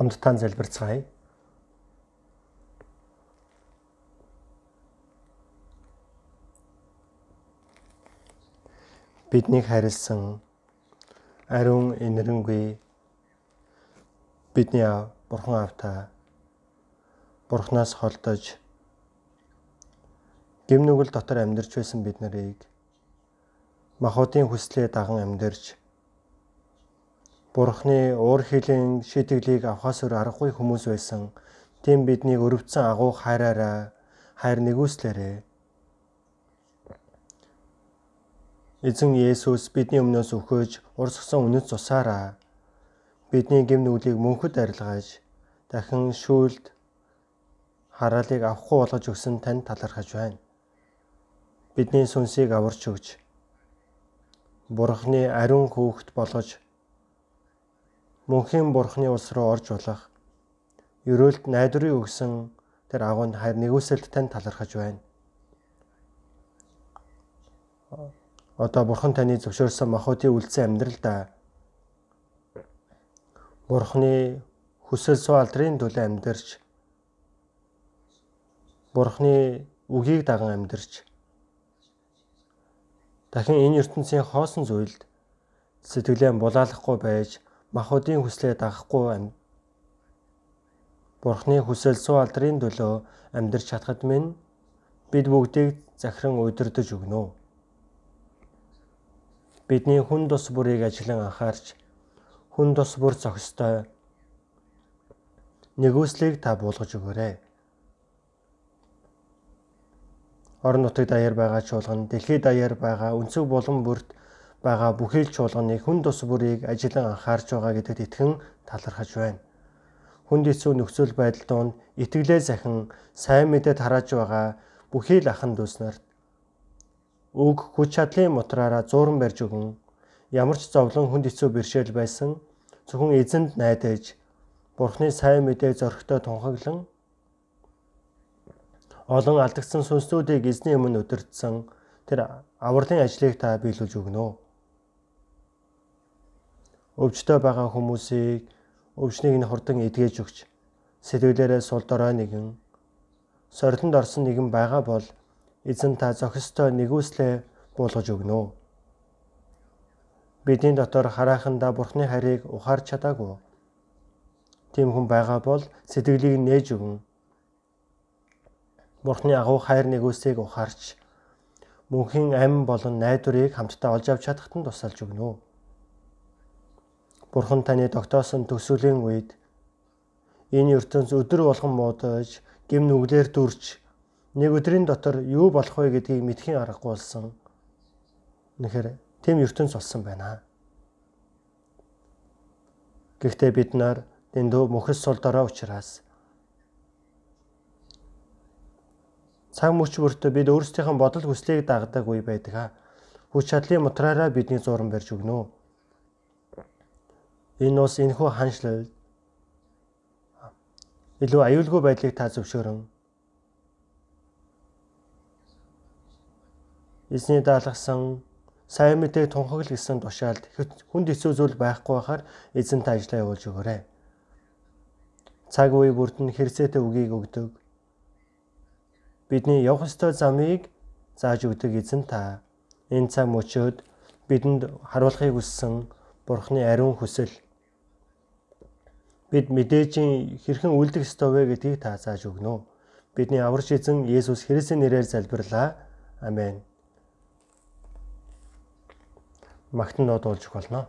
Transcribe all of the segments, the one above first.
хамтдаа залбирцгаая. Биднийг харилсан ариун инэрэнгүй бидний бурхан автаа бурхнаас холдож гэм нүгэл дотор амьдарч байсан бид нарыг махуудын хүслээ даган амьдарч бурхны уур хилийн шийтгэлийг авахаас өөр аргагүй хүмүүс байсан тийм биднийг өрөвдсөн агуу хайраараа хайр нэгүслээрээ Эзэн Есүс бидний өмнөөс өгөөж урсгсан үнэт цусаараа бидний гэм нүглийг мөнхөд арилгаж дахин шүүлд хараалыг авахгүй болгож өгсөн танд талархаж байна. Бидний сүнсийг аварч өгч Бурхны ариун хүүхэд болгож мөнхийн Бурхны улс руу орж болох. Ерөөлт найдварыг өгсөн тэр агуунд хайр нэгүсэлд танд талархаж байна. Одоо бурхан таны зөвшөөрсөн махуудын үлдсэн амьдралдаа бурханы хүсэл суу алдрын төлөө амьдарч бурханы үгийг даган амьдарч дахин энэ ертөнцийн хоосон зүйлд сэтгэлээ булаалахгүй байж махуудын хүслээ дагахгүй бурханы хүсэл суу алдрын төлөө амьдарч чадхад минь бид бүгдийг захиран удирдах өгнө бидний хүн тус бүрийг ажиглан анхаарч хүн тус бүр зохистой нэгүслийг та буулгаж өгөөрэй. Орон нутгийн даяар байгаа чуулган, дэлхийд даяар байгаа өнцөг булган бүрт байгаа бүхий л чуулганыг хүн тус бүрийг ажиглан анхаарч байгаа гэдэгт итгэн талархаж байна. Хүнд эцүү нөхцөл байдал донд итгэлээ захин сайн мэдээд харааж байгаа бүхий л ахан дүүс нарт Үг хүч чадлын мотраараа зууран барьж өгөн ямар ч зовлон хүнд хэцүү бэршээл байсан зөвхөн эзэнд найдаж Бурхны сайн мэдээ зөрөгтэй тунхаглан олон алдагдсан сүнслүүдийг эзний өмнө өдөрдсөн тэр авралын ажлыг та биелүүлж өгнө. Өвчтөй байгаа хүмүүсийг өвчнийг нь хурдан эдгэж өгч сэтгэлээрээ сул дорой нэгэн сорилтонд орсон нэгэн байгаа бол эзэн та зохистой нэгүслээ буулгаж өгнө. Бидний дотор хараахандаа Бурхны харийг ухаарч чадаагүй. Тийм хүн байгаа бол сэтгэлийг нээж өгнө. Бурхны агуу хайр нэгүсийг ухаарч мөнхийн ам болон найдварыг хамтдаа олж авч чадахад нь тусалж өгнө. Бурхан таны тогтоосон төсвөлийн үед энэ ертөнц өдөр болгон муудаж, гим нүглэр дүрч нэг өдрийн дотор юу болох вэ гэдгийг мэдхийн аргагүй болсон. Үнэхээр тийм ертөнц болсон байна. Гэхдээ бид нар дэндүү мөхөс сул дорой учраас цаг мөч бүртөө бид өөрсдийнхөө бодол хүслийг дагдаг үе байдаг. Хүч чадлын мотраараа бидний зуран барьж өгнө. Энэ ус энэхүү ханшлал илүү аюулгүй байдлыг та зөвшөөрөн эзний даалгасан сайн мэдээг тунхагл гэсэн тушаалд хүнд хэцүү зүйл байхгүй байхаар эзэн та ажиллаа явуулж өгөөрэй. Цаг үе бүрд нь хэрэгцээтэй үгийг өгдөг. Бидний явах ёстой замыг зааж өгдөг эзэн та энэ цаг мөчөөд бидэнд харуулахыг хүссэн Бурхны ариун хүсэл бид мэдээжийн хэрхэн үлдэх ёстой вэ гэдгийг та зааж өгнө. Бидний аварч эзэн Есүс Христосийн нэрээр залбирлаа. Амен магтан дуудуулж болно.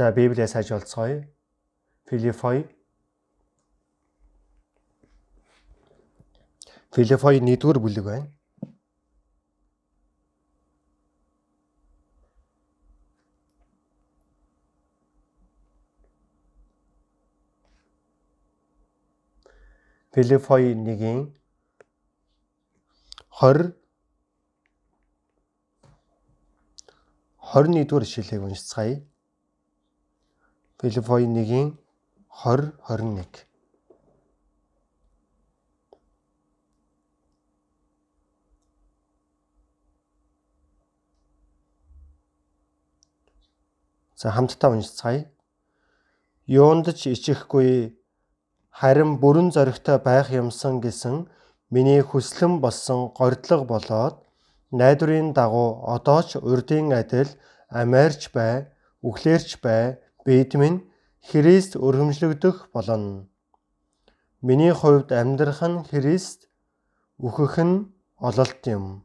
За Библиэс хаж олцгоё. Филиппой Филиппой 1-р бүлэг байна. Филиппой 1-ийн 20 21 дугаар ишлэлийг уншицгаая. Филиппой 1-ийн 20 21 За хамтдаа уншицгаая. Юундч ичихгүй харин бүрэн зоригтой байх юмсан гэсэн миний хүслэн болсон гордлого болоод найдварын дагуу одоо ч урдын адил амиарч бай, үхлээрч бай, бид минь Христ өргөмжлөгдөх болно. Миний хувьд амьдрах нь Христ, үхэх нь ололт юм.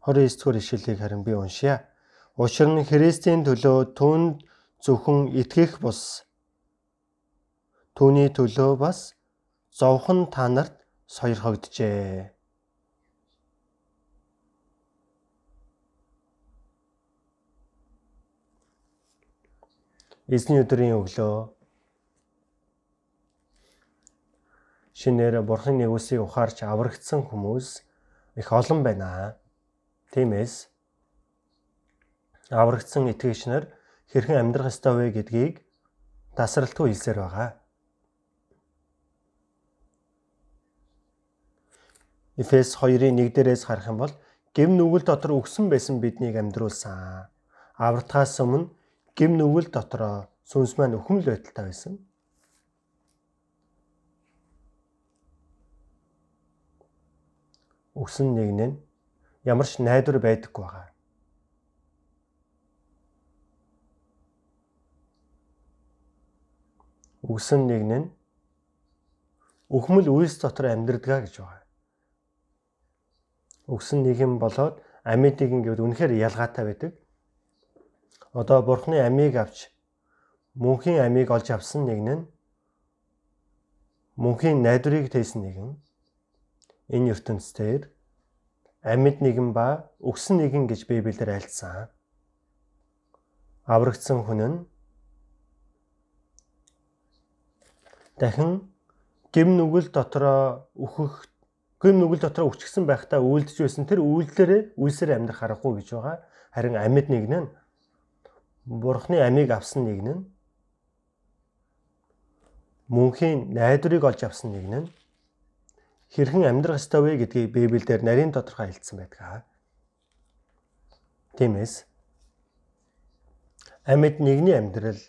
29 дугаар ишлэлийг харин би уншия. Учир нь Христийн төлөө түнд зөвхөн итгэх бус түүний төлөө бас зовхон та нарт сойрхогджээ. Эзний өдрийн өглөө шинээр бурхан нэгүсийг ухаарч аврагдсан хүмүүс их олон байна. Тиймээс аврагдсан итгэгч нар хэрхэн амьдрах ёстой вэ гэдгийг тасралтгүй хэлсээр байгаа. Эфес 2-ын 1 дээрээс харах юм бол гим нүгэл дотор өгсөн байсан биднийг амьдруулсан. Аврагтаас өмнө гим нүгэл дотроо сүнс маань өхмөл байдалтай байсан. Өгсөн нэг нь ямар ч найдвар байдаггүй байгаа. Үгсэн нэг нь өхмөл үйлс дотор амьдрдгаа гэж байгаа. Үгсэн нэг юм болоод амьд нэгэн гэвэл үнэхээр ялгаатай байдаг. Одоо бурхны амийг авч мөнхийн амийг олж авсан нэг нь мөнхийн найдварыг тээсэн нэгэн энэ ертөнцийн амьд нэгэн ба өгсөн нэгэн гэж Библиэлд айлцсан. Аврагдсан хүн нь дахин гим нүгэл дотроо үхэх гим нүгэл дотроо өчгсөн байхдаа үйлдэж байсан тэр үйлдэлээрээ үйлсээр амьдрах аргагүй гэж байгаа. Харин амьд нэгэн нь Бурхны амийг авсан нэгэн нь мөнхийн найдварыг олж авсан нэгэн нь хэрхэн амьдрах ёстой вэ гэдгийг Библиэлд нарийн тодорхой хэлсэн байдаг. Тиймээс амьд нэгний амьдрал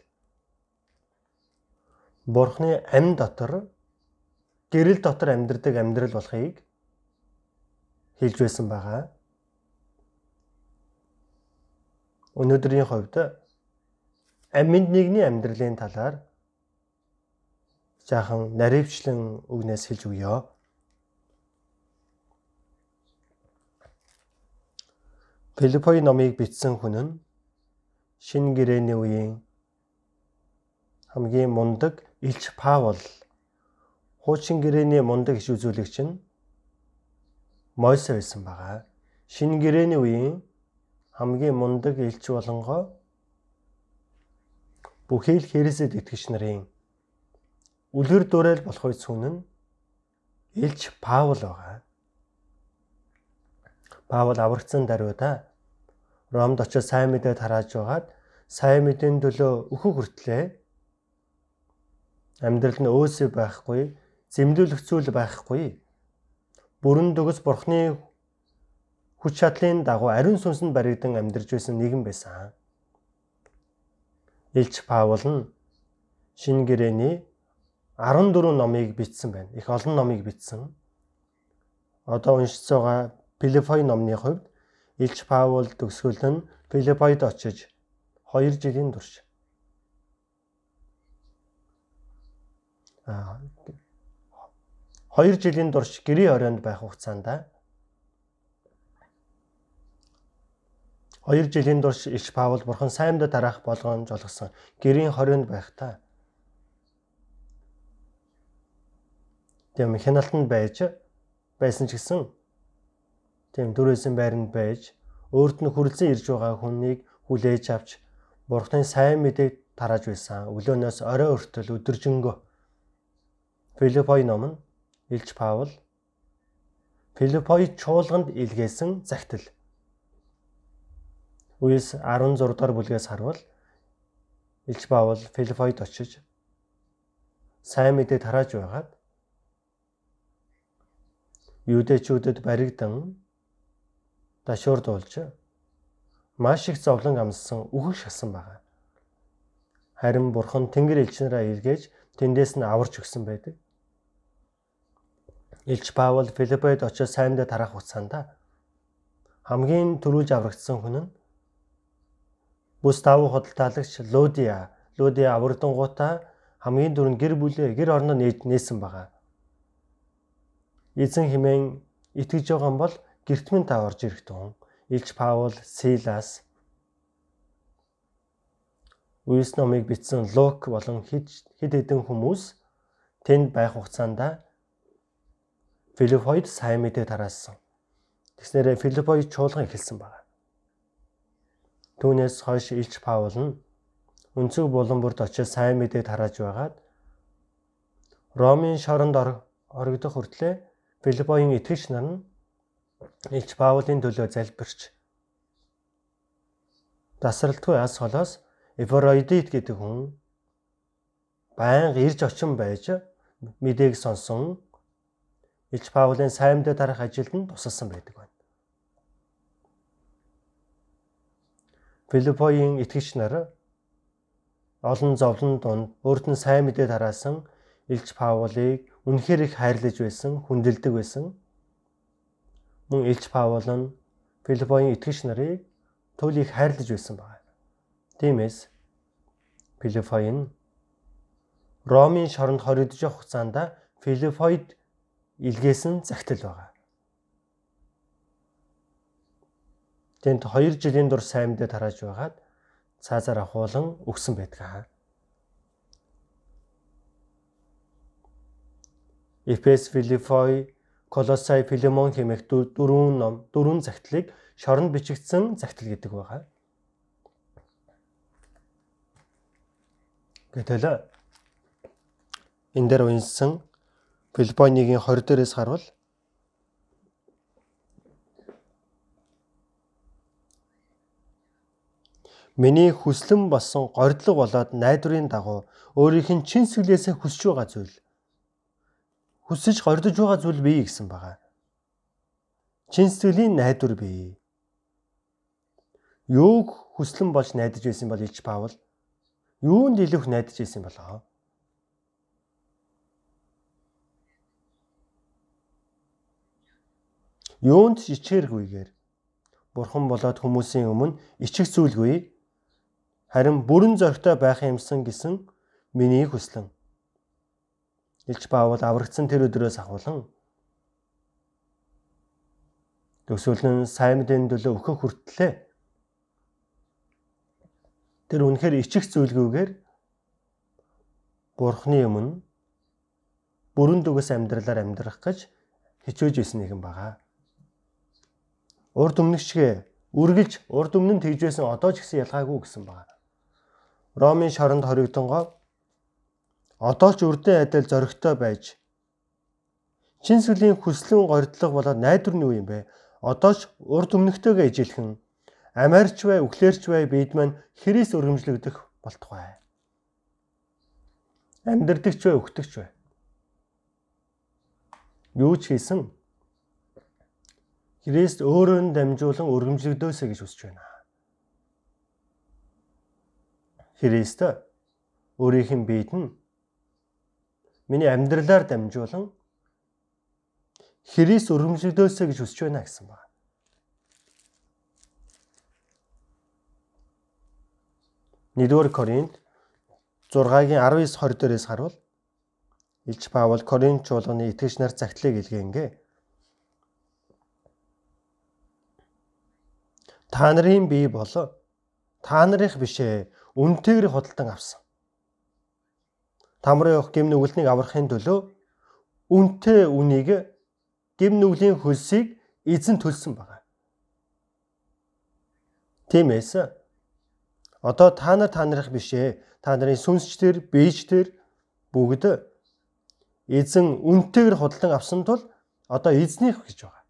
Бурхны амь дотор гэрэл дотор амьдрдаг амьдрал болохыг хэлж байсан байгаа. Өнөөдрийн хувьд амьд нэгний амьдралын талаар жаахан наривчлан үгнээс хэлж өгье. Филиппой номыг бичсэн хүн нь шин гэрээний үеийн хамгийн мундаг Илч Паул хуучин гэрээний мундаг иш үзүүлэгч нь Мойсе байсан байгаа. Шин гэрээний үеийн хамгийн мундаг элч болонгоо бүхий л Христэд итгэгч нарын үлгэр дуурайл болох хүн нь элч Паул байгаа. Паул аврагдсан даруйда Ромд очиж сайн мэдээ тарааж байгаад сайн мэдээний төлөө өөхөг хүртлээ амьдрал нь өөсөө байхгүй, зэмлүүлэх зүйл байхгүй. Бүрэн төгс бурхны хүч чадлын дагуу ариун сүнсэнд баригдан амьдарч байсан нэгэн байсан. Илч Паул нь шинэ гэрээний 14 номыг бичсэн байна. Их олон номыг бичсэн. Одоо уншиж байгаа Филиппой номны хувьд Илч Паул төгсгөл нь Филиппойд очиж 2 жилийн турш а 2 жилийн турш гэрээ оройнд байх хугацаанд 2 жилийн турш Илч Паул бурхан саймдаа дараах болгоон жолгосон. Гэрийн хорионд байхдаа тийм хяналтанд байж байсан ч гэсэн тийм дөрөөсөн байранд байж өөрт нь хүрлцэн ирж байгаа хүнийг хүлээж авч бурхны сайн мэдээг тарааж байсан. Өглөөнөөс орой өртөл өдөржингөө. Филиппой ном нь Илч Паул Филиппой чуулганд илгээсэн загтал Үес 16 дугаар бүлгээс харвал Илч Паул Филиппойд очиж сайн мэдээ тарааж байгаад юудэчүүдэд баригдан дашуурдуулж маш их зовлон амссан үхэх шасан байгаа. Харин бурхан Тэнгэр элчнэрээ эргээж тэндээс нь аварч өгсөн байдаг. Илч Паул Филиппойд очиж сайндаа тарах хугацаанд хамгийн түрүүлж аврагдсан хүн нь Бүс давуу худалдаалагч Лодия Лодия аврагдангуудаа хамгийн дөрөнд гэр бүлээ гэр орноо нээсэн байгаа. Эзэн химэн итгэж байгаа бол гертмэн та орж ирэх тун. Илч Паул, Силас Үес номыг бичсэн Лук болон хэд хэд хэдэн хүмүүс тэнд байх хугацаанд Филиппойд сайн мэдээ тараасан. Тэгснээр Филиппой чуулган эхэлсэн байна. Түүнээс хойш Илч Паул нь өнцөг булан бүрд очиж сайн мэдээ тарааж байгаад Ромын шоронд орогдох хүртлээр Филиппогийн итгэгч нар нь Илч Паулын төлөө залбирч тасралтгүй ас холоос Эфроидит гэдэг хүн байнга ирж очин байж мэдээг сонсон Илч Паулын сайн мэдээ тарах ажилд нь тусалсан байдаг байна. Филиппогийн итгэгч нар олон зовлон донд өөрт нь сайн мэдээ тараасан Илч Паулыг үнэхээр их хайрлаж байсан, хүндэлдэг байсан. Мөн Илч Паул нь Филиппогийн итгэгч нарыг туйлыг хайрлаж байсан байна. Тиймээс Филиппой нь Ромын шоронд хоригдож явах хугацаанд Филиппойд илгээсэн загтал байгаа. Тэнд 2 жилийн дур сайн мэдээ тарааж байгаад цаазаар ахуулан өгсөн байдаг. Эфес, Филиппой, Колосай, Филемон хэмээх дөрвөн ном, дөрвөн загтлыг шоронд бичигдсэн загтал гэдэг байгаа. Гэтэл энэ дээр унсан Филиппой 1-ийн 20 дээрээс харвал Миний хүслэн болсон гордлог болоод найдварын дагуу өөрийнх нь чин сүлээсээ хүсэж байгаа зүйл. Хүсэж гордож байгаа зүйл бий гэсэн байгаа. Чин сэтгэлийн найдвар бий. Юуг хүслэн болж найдаж байсан бол Илч Паул юунд илүүх найдаж байсан болоо? Юунд ичээргүйгээр Бурхан болоод хүмүүсийн өмнө ичих зүйлгүй харин бүрэн зоригтой байх юмсан гэсэн миний хүслэн. Илч Паул аврагдсан тэр өдрөөс ахуулан төсөөлн сайн мэдээний төлөө өгөх хүртлээ. Тэр үнэхээр ичих зүйлгүйгээр Бурхны өмнө бүрэн дүгээс амьдралаар амьдрах гэж хичээж исэн нэгэн байгаа. Урд өмнөгчгээ үргэлж урд өмнө нь тэгж байсан одоо ч гэсэн ялгаагүй гэсэн байна. Ромын шоронд хоригдонгоо одоо ч үрдэн адил зоригтой байж чин сүлийн хүслэн гордлого болоод найдвар нь юу юм бэ? Одоо ч урд өмнөхтэйгээ ижилхэн амарч бай, үхлээрч бай бид маань Христ өргөмжлөгдөх болтугай. Амьдрдагч бай, өгтөгч бай. Юу ч хийсэн Христ өөрөө нь дамжуулан өргөмжлөгдөөсэй гэж хүсэж байна. Христ өөрийнх нь биед нь миний амьдралаар дамжуулан Христ өргөмжлөгдөөсэй гэж хүсэж байна гэсэн байна. Нэгдүгээр Коринт 6-гийн 19 20 дээрээс харуул Илч Паул Коринт чуулганы итгэгч нар загтлыг илгээнгээ. Та нарын бие бол та нарынх бишээ үнтэйгэр худалдан авсан. Тамрын явах гим нүгэлтнийг аврахын төлөө үнтэй үнийг гим нүглийн хөлсийг эзэн төлсөн байна. Тиймээс одоо та нар та нарыг бишээ та нарын сүнсчдэр биеждэр бүгд эзэн үнтэйгэр худалдан авсан тул одоо эзнийх гэж байгаа.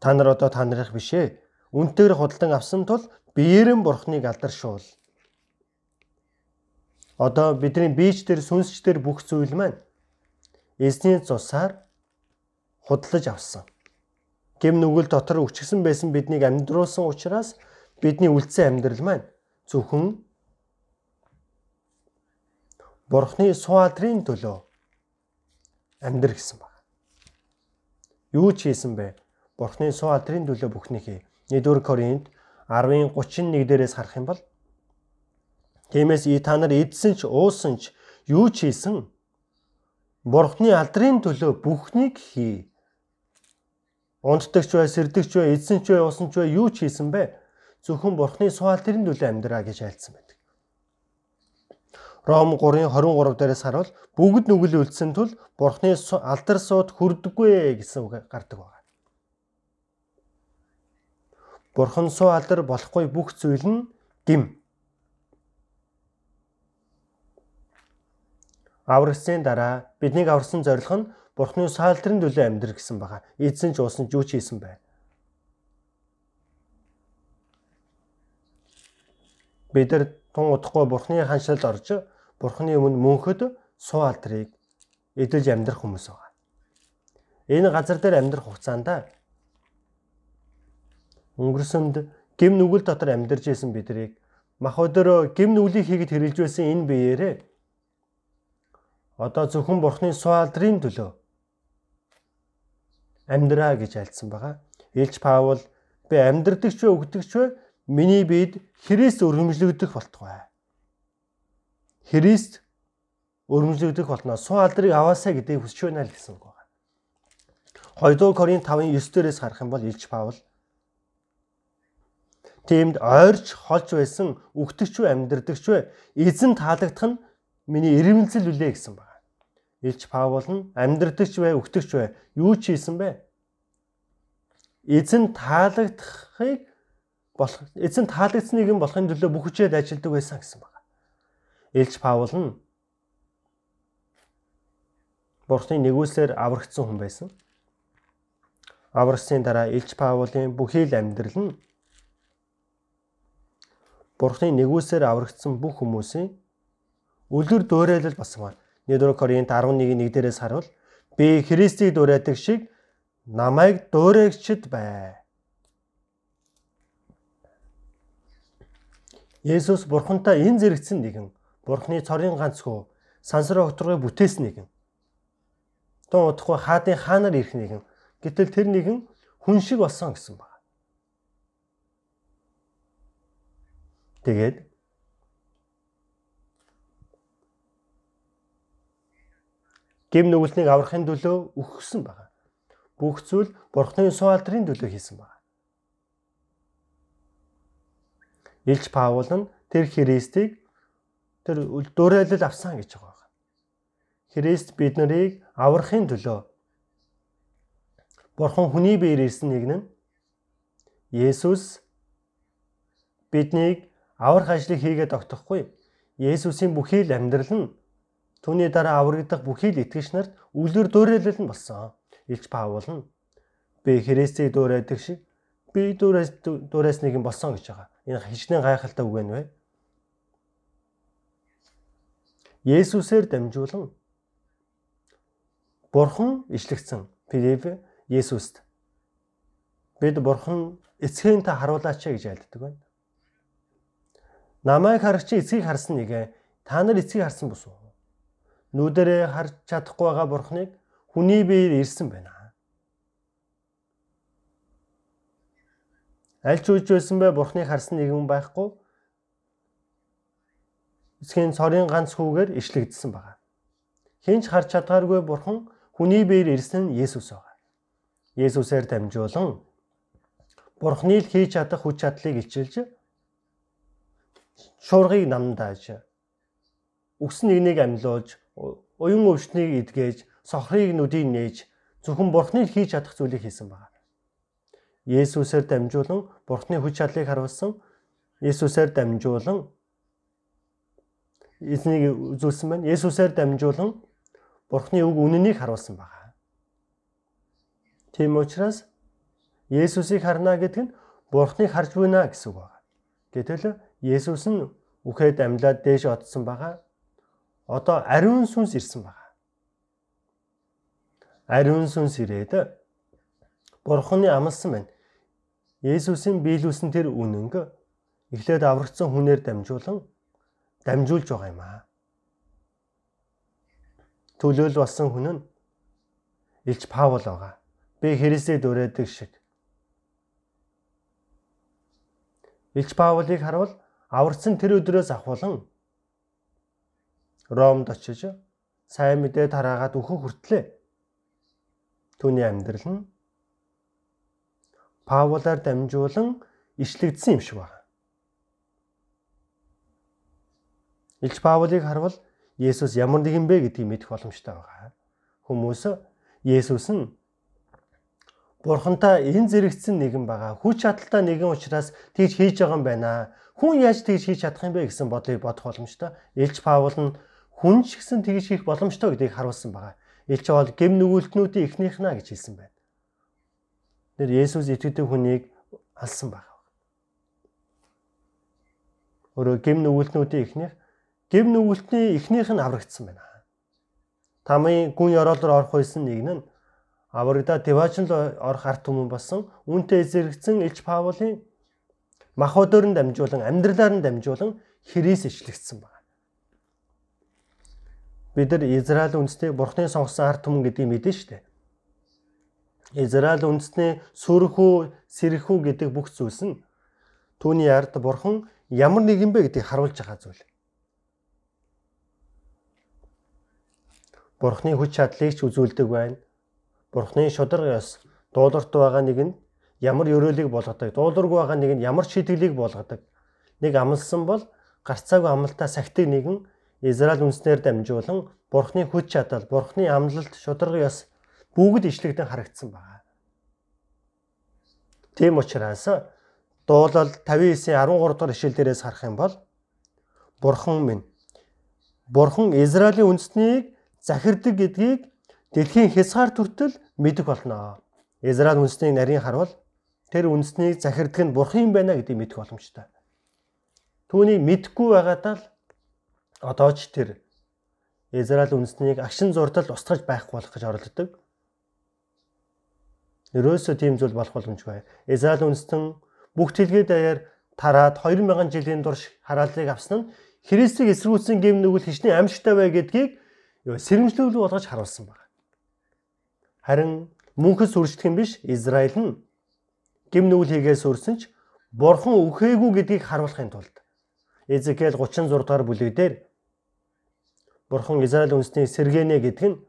Та нар одоо та нарыг бишээ үнтэйгэр худалдан авсан тул биеэрэн бурхныг алдаршуул. Одоо бидний биеждэр сүнсчдэр бүх зүйл маань эзний цусаар худалдаж авсан. Гэм нүгэл дотор өчгсөн байсан биднийг амьдруулсан учраас бидний үлдсэн амьдрал маань зөвхөн Бурхны суалдрын төлөө амьдр гэсэн баг. Юу ч хийсэн бэ? Бурхны суалдрын төлөө бүхнийг хий. 1-р Коринт 10:31 дээрээс харах юм бол Тиймээс и та нар эдсэн ч уусан ч юу ч хийсэн Бурхны алдрын төлөө бүхнийг хий. Унтдагч бай, сэрдэгч бай, эзэн ч бай, усан ч бай юу ч хийсэн бэ? Зөвхөн Бурхны суаль тэрэн төлөө амьдраа гэж айлцсан байдаг. Ром 3:23 дээрээс харуул бүгд нүгэл үлдсэн тул Бурхны алдар сууд хүрдэггүй гэсэн үг гардаг байна. Бурхан суу алдар болохгүй бүх зүйл нь гим. Аврагсны дараа биднийг аварсан зорилго нь Бурхны саалдрын төлөө амьдрэх гэсэн байгаа. Эзэн ч уусан ч юу ч хийсэн бай. Бид нар тун удахгүй Бурхны ханшилд орж Бурхны өмнө мөнхөд суу алдрыг эдэлж амьдрах хүмүүс байгаа. Энэ газар дээр амьдрах хугацаанд өнгөрсөнд гим нүгэл дотор амьдарч исэн бидрийг мах өдөрөө гим нүглийг хийгээд хэрэлж байсан энэ биеэрээ одоо зөвхөн Бурхны суу алдрын төлөө амьдраа гэж альцсан байгаа. Илч Паул би амьдрдаг ч вэ өгдөг ч вэ миний биед Христ өргөмжлөгдөх болтугай. Христ өргөмжлөгдөх болтноо суу алдрыг аваасаа гэдгийг хүсч байна л гэсэн үг байна. 2 Коринт 5:9 дээрээс харах юм бол Илч Паул Тиймд ойрч холж байсан өгтөгч вэ амьдрдаг ч вэ эзэн таалагдах нь миний ирэмэлзэл үлээ гэсэн байна. Илч Паул нь амьдрдагч бай, өгтөгч бай. Юу ч хийсэн бэ? Эзэн таалагдахыг болох эзэн таалагдсныг нь болохын төлөө бүх хүчээр ажилладаг байсан гэсэн байна. Илч Паул нь Бурхны нэгүслэр аврагдсан хүн байсан. Аврагсны дараа Илч Паулын бүхий л амьдрал нь Бурхны нэгүсээр аврагдсан бүх хүмүүсийн үлгэр дуурайлал басан байна. 1 Коринт 11-1 дээрээс харуул би Христийг дуурайдаг шиг намайг дуурайгчд бай. Есүс бурхантай эн зэрэгцэн нэгэн бурхны цорын ганц хөө сансар огторгой бүтээсэн нэгэн. Тун удахгүй хаадын хаанаар ирэх нэгэн. Гэтэл тэр нэгэн хүн шиг болсон гэсэн байна. Тэгээд гэм нүгэлтнийг аврахын төлөө өгсөн байна. Бүх зүйл Бурхны суу алдрын төлөө хийсэн байна. Илч Паул нь тэр Христийг тэр дуурайлал авсан гэж байгаа байна. Христ бид нарыг аврахын төлөө Бурхан хүний биеэр ирсэн нэгэн Есүс биднийг аврах ажлыг хийгээд огтохгүй. Есүсийн бүхий л амьдрал нь Түүний дараа аврагдах бүхий л итгэгч нарт үлгэр дуурайлал нь болсон. Илч Паул нь би Христийг дуурайдаг шиг би дуурайс дуурайс нэг юм болсон гэж байгаа. Энэ хичнээн гайхалтай үг вэ? Есүсээр дамжуулан Бурхан ишлэгдсэн. Филипп Есүст бид Бурхан эцгийн та харуулаач гэж айлддаг байна. Намайг харагч эцгийг харсан нэг та нар эцгийг харсан уу? нүдэрээ харж чадахгүй байгаа бурхныг хүний биеэр ирсэн байна. Аль ч үеж байсан бай бурхныг харсан нэгэн байхгүй. Эцгийн цорын ганц хүүгээр ишлэгдсэн байна. Хинч харж чадгааргүй бурхан хүний биеэр ирсэн Есүс байна. Есүсээр дамжуулан Бурхны л хийж чадах хүч чадлыг илчилж шуургыг намдааж үгс нэгнийг амьлуулж уян өвчнийг эдгээж сохрыг нүдийг нээж зөвхөн Бурхны хийж чадах зүйлийг хийсэн байна. Есүсээр дамжуулан Бурхны хүч чадлыг харуулсан Есүсээр дамжуулан эзнийг үзүүлсэн байна. Есүсээр дамжуулан Бурхны үг үнэнийг харуулсан байна. Тийм учраас Есүсийг харна гэдэг нь Бурхныг харж байна гэсэн үг байна. Гэтэл Есүс нь үхээд амьлаад дээш одсон байгаа. Одоо ариун сүнс ирсэн байна. Ариун сүнс ирээд Бурхны амласан байна. Есүсийн биелүүлсэн тэр үнэнг эхлээд аврагдсан хүнээр дамжуулан дамжуулж байгаа юм аа. Төлөөл болсон хүн нь Илч Паул байгаа. Би Христэд өрөөдөг шиг Илч Паулыг харуул аварцсан тэр өдрөөс ахвалан Ромд очиж сайн мэдээ тараагаад өөхөн хүртлээ. Түүний амьдрал нь Паулаар дамжуулан ишлэгдсэн юм шиг байна. Илч Паулыг харвал Есүс ямар нэгэн бэ гэдгийг мэдэх боломжтой байгаа. Хүмүүс Есүс нь Бурхантай энэ зэрэгцсэн нэгэн байгаа. Хүч чадалтай нэгэн учраас тэгж хийж байгаа юм байна. Хүн яаж тэгж хийж чадах юм бэ гэсэн бодлыг бодох боломжтой. Илч Паул нь хүн ч гэсэн тэгж хийх боломжтой гэдгийг харуулсан байгаа. Илч бол гэм нүгэлтнүүдийн эхнийх наа гэж хэлсэн байна. Тэр Есүс итгэдэг хүнийг алсан байна. Өөрөөр гэм нүгэлтнүүдийн эхнийх гэм нүгэлтний эхнийх нь аврагдсан байна. Тамын гүн ёроолоор орох байсан нэг нь аврагда Деважин орох арт түмэн болсон үүнтэй зэрэгцэн Илч Паулын махбодоор нь дамжуулан амьдралаар нь дамжуулан Христ ичлэгдсэн байна. Бид нар Израиль үндэстнийг Бурхны сонгосон арт түмэн гэдгийг мэдэн штэ. Израиль үндэстний сүрхүү, сэрхүү гэдэг бүх зүйлс нь түүний ард Бурхан ямар нэгэн бэ гэдгийг харуулж байгаа зүйл. Бурхны хүч чадлыг ч үзүүлдэг байна Бурхны шударга ёс дуулуурт байгаа нэг нь ямар ёроолыг болгодог, дуулуургүй байгаа нэг нь ямар шийтгэлийг болгодог. Нэг амлсан бол гарцаагүй амлалтаа сахитыг нэгэн Израиль үндэснээр дамжуулан Бурхны хүч чадал, Бурхны амлалт, шударга ёс бүгд ишлэгдэн харагдсан байна. Тийм учраас дуулал 59-ийн 13 дахь ишлэл дээрээс харах юм бол Бурхан минь Бурхан Израилийн үндэснийг захирдаг гэдгийг дэлхийн хязгаар төртөл мэдэх болно. Израиль үндэсний нарийн харвал тэр үндэснийг захирдаг нь бурхан юм байна гэдгийг мэдэх боломжтой. Түүнийг мэдхгүй байгаадаа л одоо ч тэр Израиль үндэснийг агшин зурдал устгаж байхгүй болох гэж оролддог. Ерөөсөө тийм зүйл болох боломжгүй. Израиль үндэстэн бүх тэлгээ даяар тараад 2000 жилийн турш харааллыг авсан нь Христийг эсрүүцсэн гэм нүгэл хичнээн амьжтай бай гэдгийг сэрэмжлүүлэг болгож харуулсан байна. Харин мөнхөс үржих юм биш Израиль нь гим нүгэл хийгээс өрсөн ч бурхан үхээгүй гэдгийг харуулахын тулд Эзекиэл 36 дугаар бүлэг дээр бурхан Израиль үндэснийг сэргэнэ гэдэг нь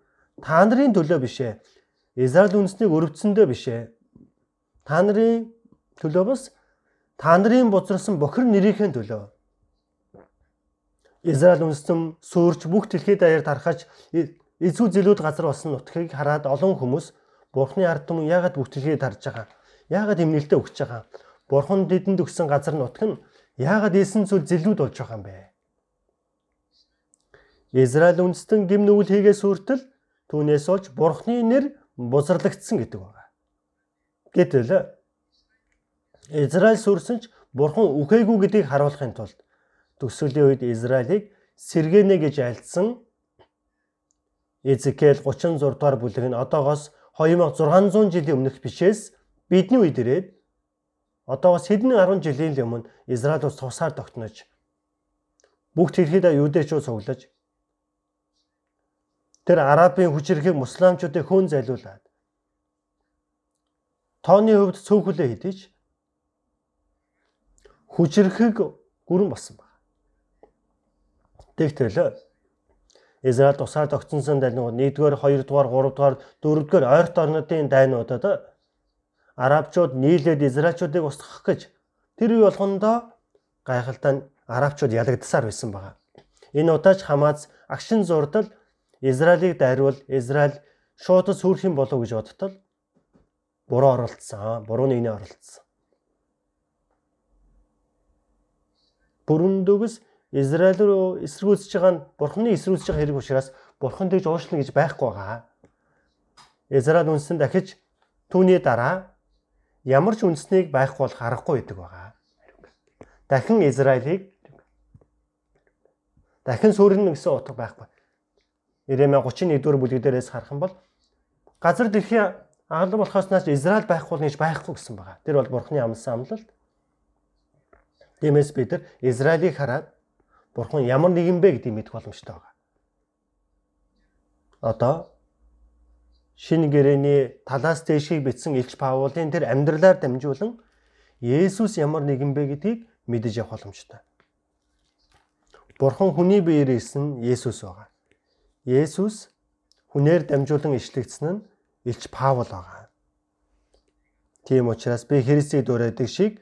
та нарын төлөө биш ээ. Израиль үндэснийг өрөвдсөндөө биш ээ. Та нарын төлөө бас та нарын бузарсан бохир нэрийнхээ төлөө. Израиль үндэстэн сүрж бүх дэлхийд даяар тархаж эзүү зэлүүд газар болсон нутгийг хараад олон хүмүүс Бурхны ард түмэн яагаад бүтэлгээ тарж байгаа? Яагаад эмнэлтэд өгч байгаа? Бурхан бидэнд өгсөн газар нутг нь яагаад ийсэн зүйл зэлүүд болж байгаа юм бэ? Израиль үндэстэн гим нүгэл хийгээс үртэл түүнээс олж Бурхны нэр бузарлагдсан гэдэг байна. Гэтэл Израиль сүрсэн ч Бурхан үхээгүй гэдгийг харуулахын тулд төсөлийн үед Израилийг сэргэнэ гэж альцсан Эзекиэл 36 дугаар бүлэг нь одоогоос 2600 жилийн өмнөх бичээс бидний үед ирээд одоогоос хэдэн 10 жилийн өмнө Израиль улс тусаар тогтнож бүх тэрхэд юудэчүүд цуглаж тэр арабын хүчирхэг мусламчуудыг хөөн зайлуулад тооны хувьд цөөхөлөө хідэж хүчирхэг гүрэн болсон байна. Тэгтэл Израиль тусаар тогтсонсон дайнууд 1-р, 2-р, 3-р, 4-р ойрт орнуудын дайнуудад арабчууд нийлээд израильчуудыг устгах гэж тэр үе болгондоо гайхалтай арабчууд ялагдсаар байсан байгаа. Энэ удаач Хамаз агшин зурдал Израилийг дайруул Израиль шууд сүрх юм болов гэж бодтол буруу оролцсон. Буруу нэгний оролцсон. Бүрэн дөгс Израиль руу эсэргүүцэж байгаа нь Бурхны эсрүүцэж байгаа хэрэг учраас Бурхан тэгж уушлна гэж байхгүй байгаа. Израиль үнсэн дахиж түүний дараа ямар ч үндэснийг байхгүй бол харахгүй байдаг байгаа. Дахин Израилийг дахин сүрнэ гэсэн утга байхгүй. Иремя 31 дугаар бүлэг дээрээс харах юм бол газар дэлхийн агалан болохоос нааш Израиль байхгүй гэж байхгүй гэсэн байгаа. Тэр бол Бурхны амлсан амлалт. Тиймээс бид нар Израилийг хараад Бурхан ямар нэгэн бэ гэдгийг мэдэх боломжтой байгаа. Одоо шинэ гэрээний талаас дэшийг бичсэн Илч Паулын тэр амьдралаар дамжуулан Есүс ямар нэгэн бэ гэдгийг мэдэж явах боломжтой. Бурхан хүний биеэр ирсэн Есүс байгаа. Есүс хүнээр дамжуулан ишлэгдсэн нь Илч Паул байгаа. Тийм учраас би Христийг дуурайдаг шиг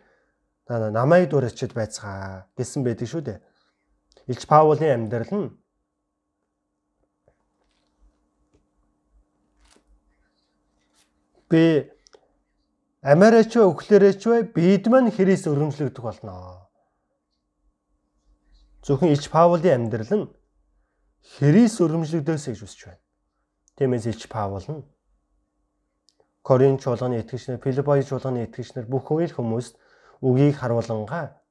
намайг дуурайчд байцгаа гэсэн байдаг шүү дээ. Илч Паулын амьдрал нь би Америкч вэ, өглөөрөөч вэ бид маань Христ өрөмжлөгдөх болно. Зөвхөн Илч Паулын амьдрал нь Христ өрөмжлөгдөөс гэж үсэж байна. Тиймээс Илч Паул нь Коринт чуулганы итгэгчнэр, Филиппой чуулганы итгэгчнэр бүх үйл хүмүүст үгийг харуулангаа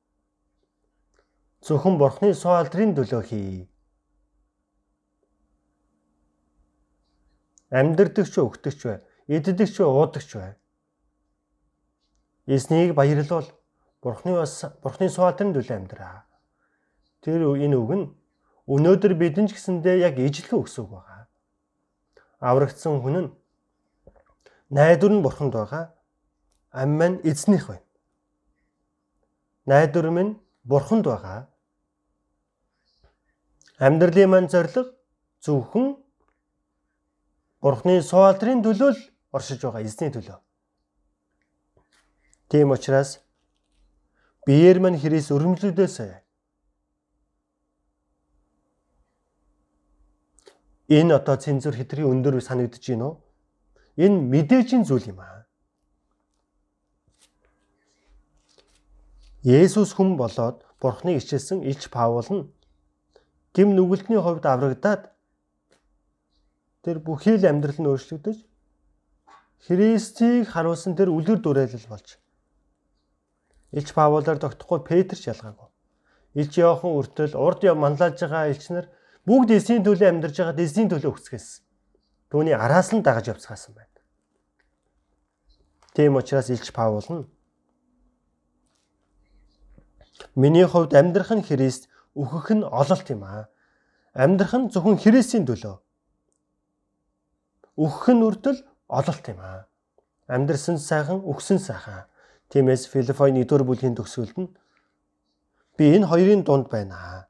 зөвхөн Бурхны суу алдрын төлөө хий. Амьдэрдэг ч өгдөг ч бай иддэг ч уудаг ч бай. Эснийг баярлуул Бурхны бас Бурхны суалтын төлөө амьдраа. Тэр энэ үг нь өнөөдөр бидэн ч гэсэндээ яг ижлэхэн өксөг байгаа. Аврагдсан хүн нь найдвар нь Бурханд байгаа. Ам маань эзнийх байна. Найдвар минь Бурханд байгаа. Амьдралын маань зориг зөвхөн Бурхны суалдрын төлөө л оршиж байгаа эзний төлөө. Тийм учраас биеэр мань Христ өрөмжлөдөөсэй. Энэ одоо цензур хэтрийн өндөр санагдаж байна уу? Энэ мэдээжийн зүйл юм аа. Есүс хүн болоод Бурхныг ичээсэн Илч Паул нь гим нүгэлтний хувьд аврагдаад тэр бүхий л амьдрал нь өөрчлөгдөж Христийг харуулсан тэр үлгэр дуурайлал болж Илч Паулаар тогтохгүй Петр ч ялгаагүй. Илч Иохан үртэл урд манлайлж байгаа элчнэр бүгд эсийн төлөө амьдарж байгаа эсийн төлөө өгцгээс. Түүний араас нь дагаж явцгаасан байна. Тийм учраас Илч Паул нь Миний хувьд амьдрах нь Христ, өөхөх нь ололт юм аа. Амьдрах нь зөвхөн Христийн төлөө. Өөхөх нь үртэл ололт юм аа. Амьдрсан сайхан, өгсөн сайхан. Тиймээс Филиппой 1-р бүлгийн төгсгөлд нь би энэ хоёрын дунд байна.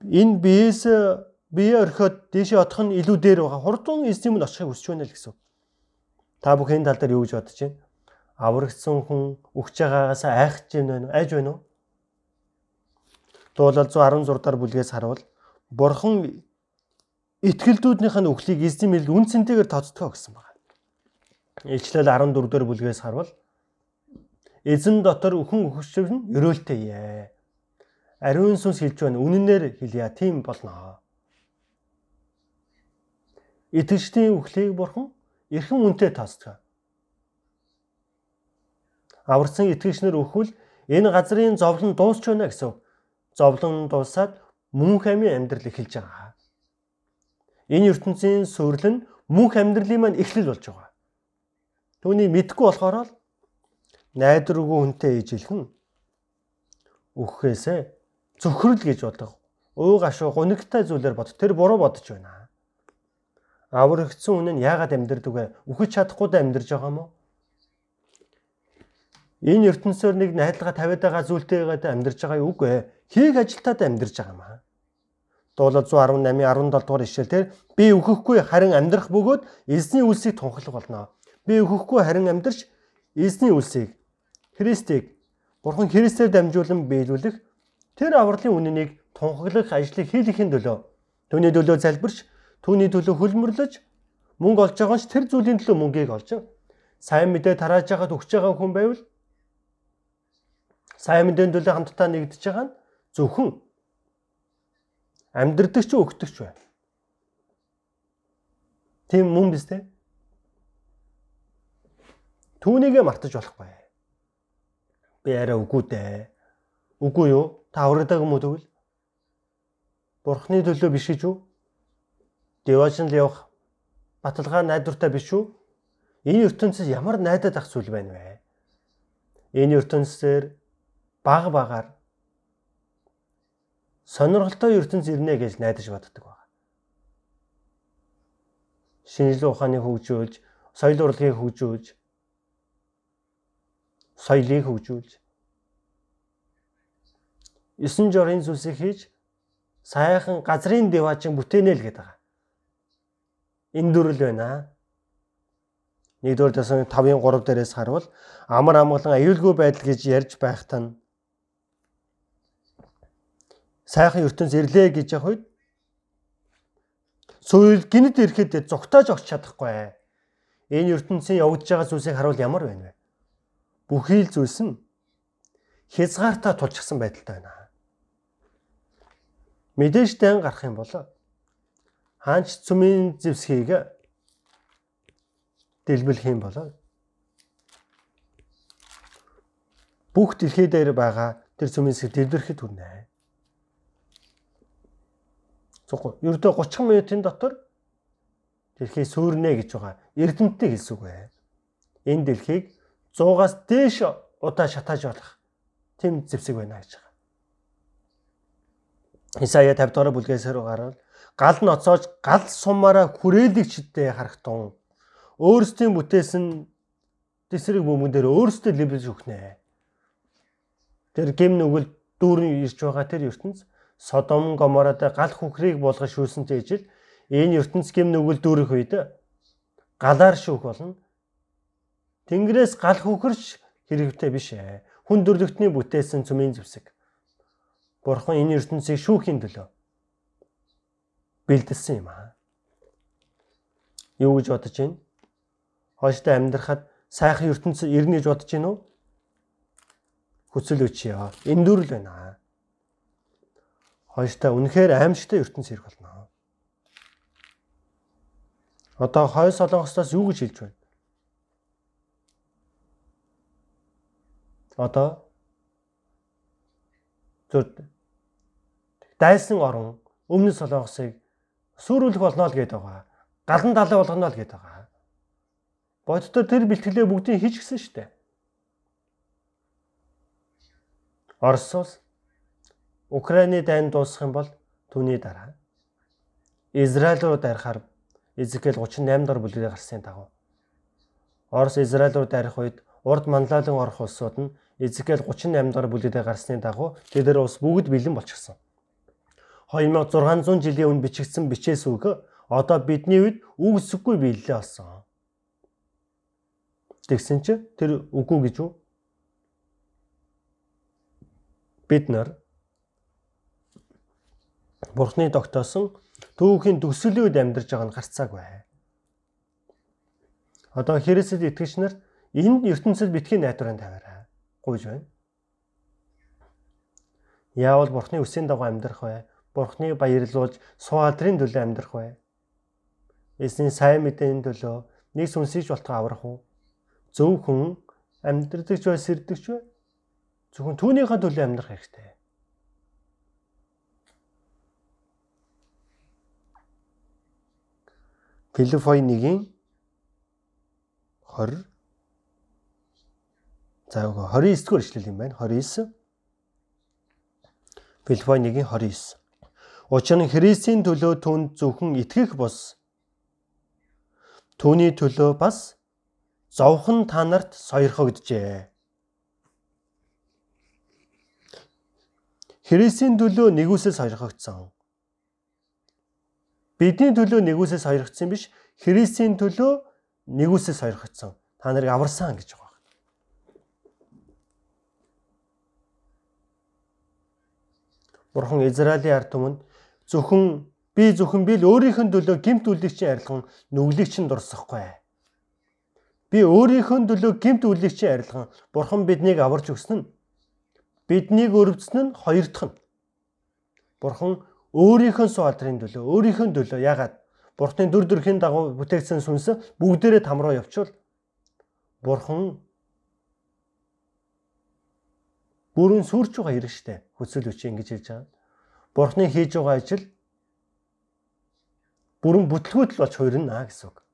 Энэ биес бие орхиод дээшээ отох нь илүү дээр байгаа. Хурдан эзэм нь очихыг хүсэж байна л гэсэн. Та бүхэн тал дээр юу гэж бодож байна? Аврагдсан хүн өгч байгаагаас айхаж байна уу? Айж байна уу? Дуулал 116 дахь бүлгээс харуул Бурхан итгэлдүүднийх нь үхлийг эзэн мэл үнцэнтэйгээр тооцдгоо гэсэн байна. Ичлэл 14 дэх бүлгээс харвал эзэн дотор өхөн өхөшөв нь өрөөлтэй ээ. Ариун сүнс хэлж байна. Үнэнээр хэлье. Тийм болно. Итгэжтийн үхлийг бурхан эрхэн үнэтэй тооцдог. Аварсан итгэгчнэр өхвөл энэ газрын зовлон дуусч байна гэсэн. Зовлон дуусаад мөнх амийн амьдрал эхэлж байгаа. Энэ ертөнцийн суурил нь мөнх амьдралын маань эхлэл болж байгаа. Түүний мэдгүй болохоор л найдваргүй хүнтэй ижилхэн өгөхөөсөө зөвхөрл гэж бодог. Өө гашуу гунигтай зүйлээр бод. Тэр буруу бодож байна. Аврагдсан хүн нь яагаад амьдрдаг вэ? Үхэж чадахгүй да амьдарч байгаа мó? Энэ ертөнцөөр нэг найдлага тавиад байгаа зүйлтэйгээд амьдарч байгаа юу үгүй ээ. Хийх ажилтаад амьдарч байгаа юм аа. Дуулал 118-ийн 17 дугаар ишлэл тэр би өөхөхгүй харин амьдрах бөгөөд эзний үлсийг тунхаглах болно. Би өөхөхгүй харин амьдрч эзний үлсийг Христийг Бурхан Христээр дамжуулан биелүүлэх тэр авралын үнэнийг тунхаглах ажлыг хийлэхийн төлөө түүний төлөө залбирч түүний төлөө хөлмөрлөж мөнгө олж байгаа ч тэр зүйлийн төлөө мөнгийг олж сайн мэдээ тарааж байгаад өгч байгаа хүн байвал сайн мэдээний төлөө хамтдаа нэгдэж байгаа нь зөвхөн амьдрдаг ч өгдөг ч байна. Тийм мөн биз дээ. Түүнийгээ мартаж болохгүй. Би арай үгүй дээ. Үгүй юу? Та аврагдаг юм уу тэгвэл? Бурхны төлөө биш гэж юу? Девашин л явах баталгаа найдвартай биш үү? Энэ ертөнцид ямар найдаад ах зүйл байна вэ? Энэ ертөнцээр баг багаар сонирхолтой ертөнц ирнэ гэж найдаж боддог байна. Шинжлэх ухааны хөгжүүлж, соёл урлагийг хөгжүүлж, соёлыг хөгжүүлж, есөн жорын зүйлсийг хийж сайхан газрын деваачин бүтээнэ л гэдэг байгаа. Энэ дүрл байна. Нэгдүгээр дэсэн 5-ын 3 дээрээс харвал амар амгалан аюулгүй байдал гэж ярьж байхтаа сайхан ертөнц ирлээ гэж явах үед сүүл гинэд ирэхэд зогтоож огч чадахгүй. Энэ ертөнцийн явагдаж байгаа зүйлсийг харуул ямар байна вэ? Бүхий л зүйлс нь хязгаартаа тулчихсан байдалтай байна. Мэдээж дан гарах юм бол хаанч цүмийн зэвсхийг дэлбэлэх юм бол бүх дэлхий дээр байгаа тэр цүмийн зэвсхийг дэлбэрэхэд хүрнэ. Зөвхөн ердөө 30 минутын дотор дэлхий сүрнэ гэж байгаа. Эрдэмтдээ хэлсэн үг бай. Энэ дэлхийг 100-аас дээш удаа шатааж болох тийм зэвсэг байна гэж байгаа. Исая 50 дугаар бүлгээс гараад гал нь оцоож гал сумаараа хүрээлэгчдээ харахтун өөрсдийн бүтээсэн тесрэг бөмбөн дээр өөрсдөө лэвлэж өгнэ. Тэр гим нүгэл дүүрэн ирж байгаа тэр ертөнц Содом Гомород гал хүхрийг болгож шүүсэнтэй ижил энэ ертөнц гим нүгэл дүүрэх үед галаар шүүх болно. Тэнгэрээс гал хүхэрч хэрэгтэй биш ээ. Хүн төрлөختний бүтээсэн цөмийн зэвсэг. Бурхан энэ ертөнцийг шүүхийн төлөө бэлдсэн юм аа. Юу гэж бодож байна? Хойштой амьдрахад сайхан ертөнц ирнэ гэж бодож байна уу? Хүсэл өчьё. Эндүрл байна. Хойштой үнэхээр аимшигтай ертөнц ирэх болно. Одоо хой солонгостоос юу гэж хэлж байна? Одоо зөв дайсан орон өмнө солонгосыг сүрүүлэх болно л гэдэг байгаа. Галан далай болгоно л гэдэг байгаа. Боддоо тэр бэлтгэлээ бүгдийг хийж гисэн шүү дээ. Оросоос Украины дайн дуусах юм бол түүний дараа Израиль руу дарихаар Изекэл 38 дор бүлгээр гарсны дагуу Орос Израиль руу дарих үед урд манлайлан орох улсууд нь Изекэл 38 дор бүлгээр гарсны дагуу тэдэр ус бүгд бэлэн болчихсон. 2600 жилийн өмнө бичигдсэн бичээс үг одоо бидний үед үгсэггүй биелэлээ болсон. Тэгсэн чи тэр үгүй гэж үү? Бид нар Бурхны тогтоосон түүхийн төсөлийн үед амьдарч байгаа нь гарцаагүй. Одоо Христэд итгэгч нар энэ ертөнцид битгий найдвараа тавиараа. Гуйж байна. Яавал Бурхны үсийн дагуу амьдрах вэ? Бурхныг баярлуулж сууадрын төлөө амьдрах вэ? Эсний сайн мэдээний төлөө нэг сүнсийч болтгоо аврах уу? Зөвхөн амьдрдаг ч бай сэрдэг ч бай. Зөвхөн түүнийхээ төлөө амьдрах хэрэгтэй. Филиппой 1-ийн 20 За 29 дугаар ишлэл юм байна. 29. Филиппой 1-ийн 29. Учир нь Христийн төлөө түнд зөвхөн итгэх бус түүний төлөө бас зовхон та нарт сойрхогджээ. Христийн төлөө нэгүсэл сойрхогдсон. Бидний төлөө нэгүсээс сойрхогдсон биш, Христийн төлөө нэгүсээс сойрхогдсон. Та нарыг аварсан гэж байгаа. Бурхан Израилийн ард түмэнд зөвхөн би зөвхөн би л өөрийнх нь төлөө гимт үлийг чинь арилган нүглийг чинь дурсахгүй. Би өөрийнхөө төлөө гимт үлийг чинь арилган Бурхан биднийг аварж өгсөн нь биднийг өрөвдсөн нь хоёр дахь нь. Бурхан өөрийнхөө суалдрын төлөө өөрийнхөө төлөө ягаад Бурхны дүр төрхийн дагуу бүтээгдсэн сүнс бүгдээрээ там руу явчвал Бурхан бүрэн сүрч байгаа хэрэг штэ. Хөсөл өчөө ингэж хэлж байгаа. Бурхны хийж байгаа ажил бүрэн бүтлгүүтэл болж хуурна гэсэн үг.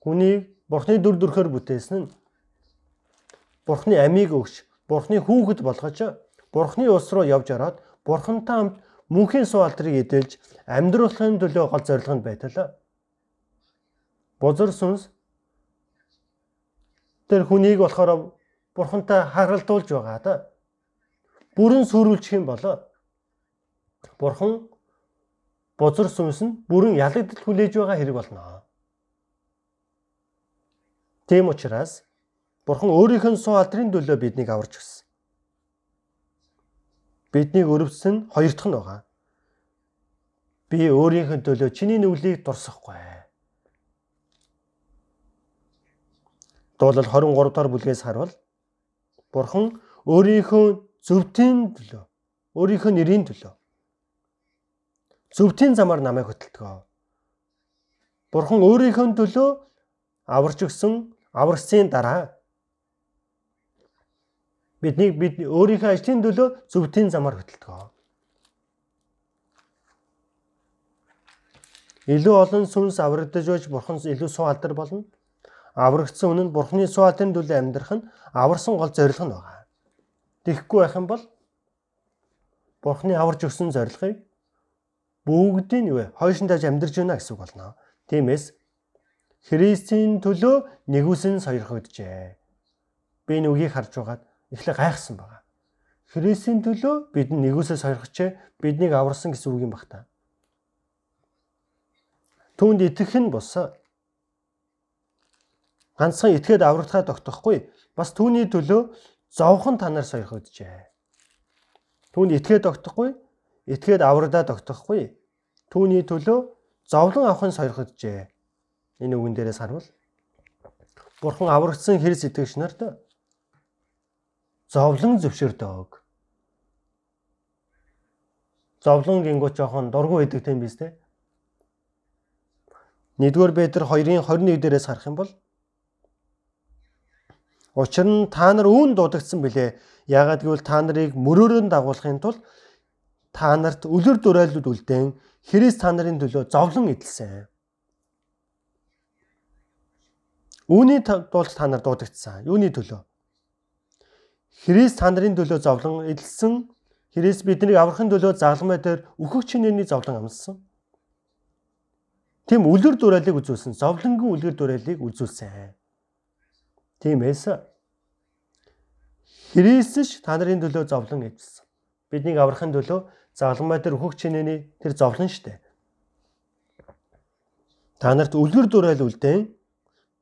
Хүний Бурхны дүр төрхөөр бүтээсэн нь Бурхны амийг өгч, Бурхны хүүхэд болгож, Бурхны ус руу явж ороод Бурхантай хамт мөнхийн суу алдрыг эдэлж амьдруулахын төлөө гол зорилго нь байтал. Бузар сүнс тэр хүнийг болохоор бурхантай харгалдуулж байгаа да. Бүрэн сүрүүлчих юм бол бурхан бузар сүнс нь бүрэн ялагдал хүлээж байгаа хэрэг болно. Тийм учраас бурхан өөрийнх нь суу алдрын төлөө биднийг аварч өгсөн биднийг өрөвсөн хоёр дахь нь байгаа. Би өөрийнхөө төлөө чиний нүглийг дурсахгүй. Дуулал 23 дахь бүлгээс харвал Бурхан өөрийнхөө зөвтийн төлөө, өөрийнхөө нэрийн төлөө зөвтийн замаар намайг хөтэлдэг. Бурхан өөрийнхөө төлөө аварч өгсөн аврагцын дараа Биднийг бид өөрийнхөө ажлын төлөө зөвхөн замаар хөтэлдэг. Илүү олон сүнс аврагдаж байж бурхан илүү суу алдар болно. Аврагдсан үнэн бурханы суу алдрын төлөө амьдрах нь аварсан гол зорилго нь байгаа. Тэгэхгүй байх юм бол бурханы аварж өгсөн зорилгыг бүгдийг нь юу вэ? Хойшинтаж амьдрж байна гэсэн үг болно. Тиймээс Христийн төлөө нэгүсэн сойрхогджээ. Би энэ үгийг харж байгаад эхлээ гайхсан байгаа. Христийн төлөө бид нэгүсээ сойрхочээ биднийг аварсан гэсэн үг юм баг та. Түүнд итгэх нь бус. Ганцхан итгээд аврагдахаа тогтохгүй бас түүний төлөө зовхон танаар сойрхогджээ. Түүнд итгээд тогтохгүй итгээд аврагдаа тогтохгүй түүний төлөө зовлон авахын сойрхогджээ. Энэ үгэн дээрээс харвал Бурхан аврагдсан Христ итгэгч нарт зовлон зөвшөөрдөг. Зовлон гингүү жоохон дургу байдаг юм биз дээ. 1-р Петр 2-ын 21 дээрээс харах юм бол Учир нь та нар үүн дуудагдсан билээ. Яагаад гэвэл та нарыг мөрөөрөө дагуулахын тулд та нарт үлгэр дуурайлууд үлдээн Христ та нарын төлөө зовлон эдэлсэн. Үүний тулд та нар дуудагдсан. Юуны төлөө? Христ та нарын төлөө зовлон эдэлсэн. Христ биднийг аврахын төлөө загламай дээр өөхөх чинээний зовлон амссан. Тийм үлгэр дуурайлыг үзүүлсэн. Зовлонгийн үлгэр дуурайлыг үзүүлсэн. Тиймээс Христч та нарын төлөө зовлон эдэлсэн. Биднийг аврахын төлөө загламай дээр өөхөх чинээний тэр зовлон штэ. Та нарт үлгэр дуурай үлдээн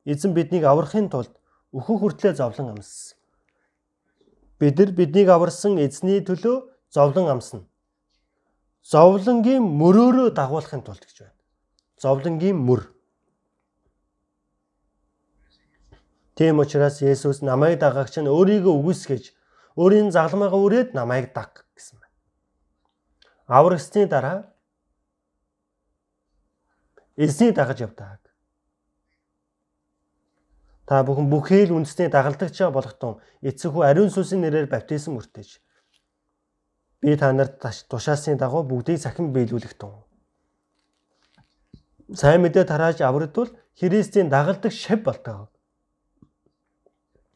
эзэн биднийг аврахын тулд өөхөх хүртлээр зовлон амссан. Бид нар биднийг аварсан эзний төлөө зовлон амсна. Зовлонгийн мөрөөрөө дагуулахын тулд гэж байна. Зовлонгийн мөр. Тийм учраас Есүс намайг дагагч нь өөрийгөө үгүйсгэж өөрийн загламыгаа үрээд намайг даг гэсэн байна. Аврагсны дараа эзний дагаж явдаг. Та бүхэн бүхэл үндэсний дагалдагчаа болохтун эцэг хүү ариун сүнсийн нэрээр баптизм өртөж би та нарт тушаасны дагуу бүгдийг цахим биелүүлэх тун. Сайн мэдээ тарааж аврагдвал Христийн дагалдаг шав болдог.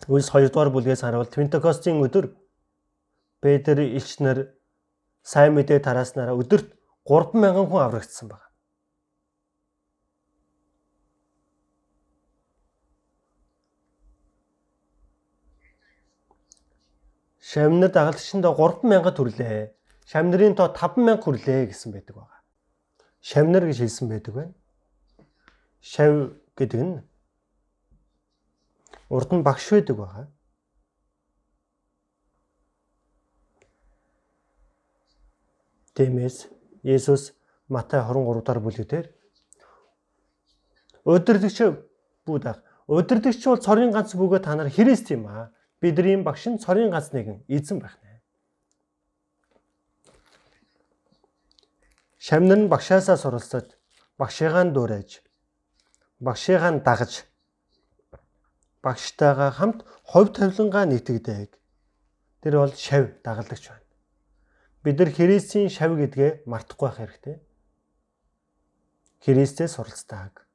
Үлс 2 дугаар бүлгээс харуул Пентекостийн өдөр Петр элчнэр сайн мэдээ тарааснараа өдөрт 3000 хүн аврагдсан байна. Шамнар дагалдагчиндаа 3000 төрлөө. Шамнарын тоо 5000 хүрлээ гэсэн байдаг байна. шавнар гэж хэлсэн байдаг байна. Шав гэдэг нь урд нь багш байдаг байгаа. Тиймээс Есүс Матай 23 дахь бүлэгдэр өдөрлөгч бүүд ах. Өдөрлөгч бол цорын ганц бөгөө та нар Христ юм аа. Бидний багш нь цорын ганц нэгэн эзэн байх нь багшаасаа суралцаж, багшаагаа дуурайж, багшаагаа дагаж, багштайгаа хамт хувь тавилангаа нийтгдэг. Тэр бол шав дагалдагч байна. Бид нар Христийн шав гэдгээ мартахгүй байх хэрэгтэй. Христээ суралцдаг.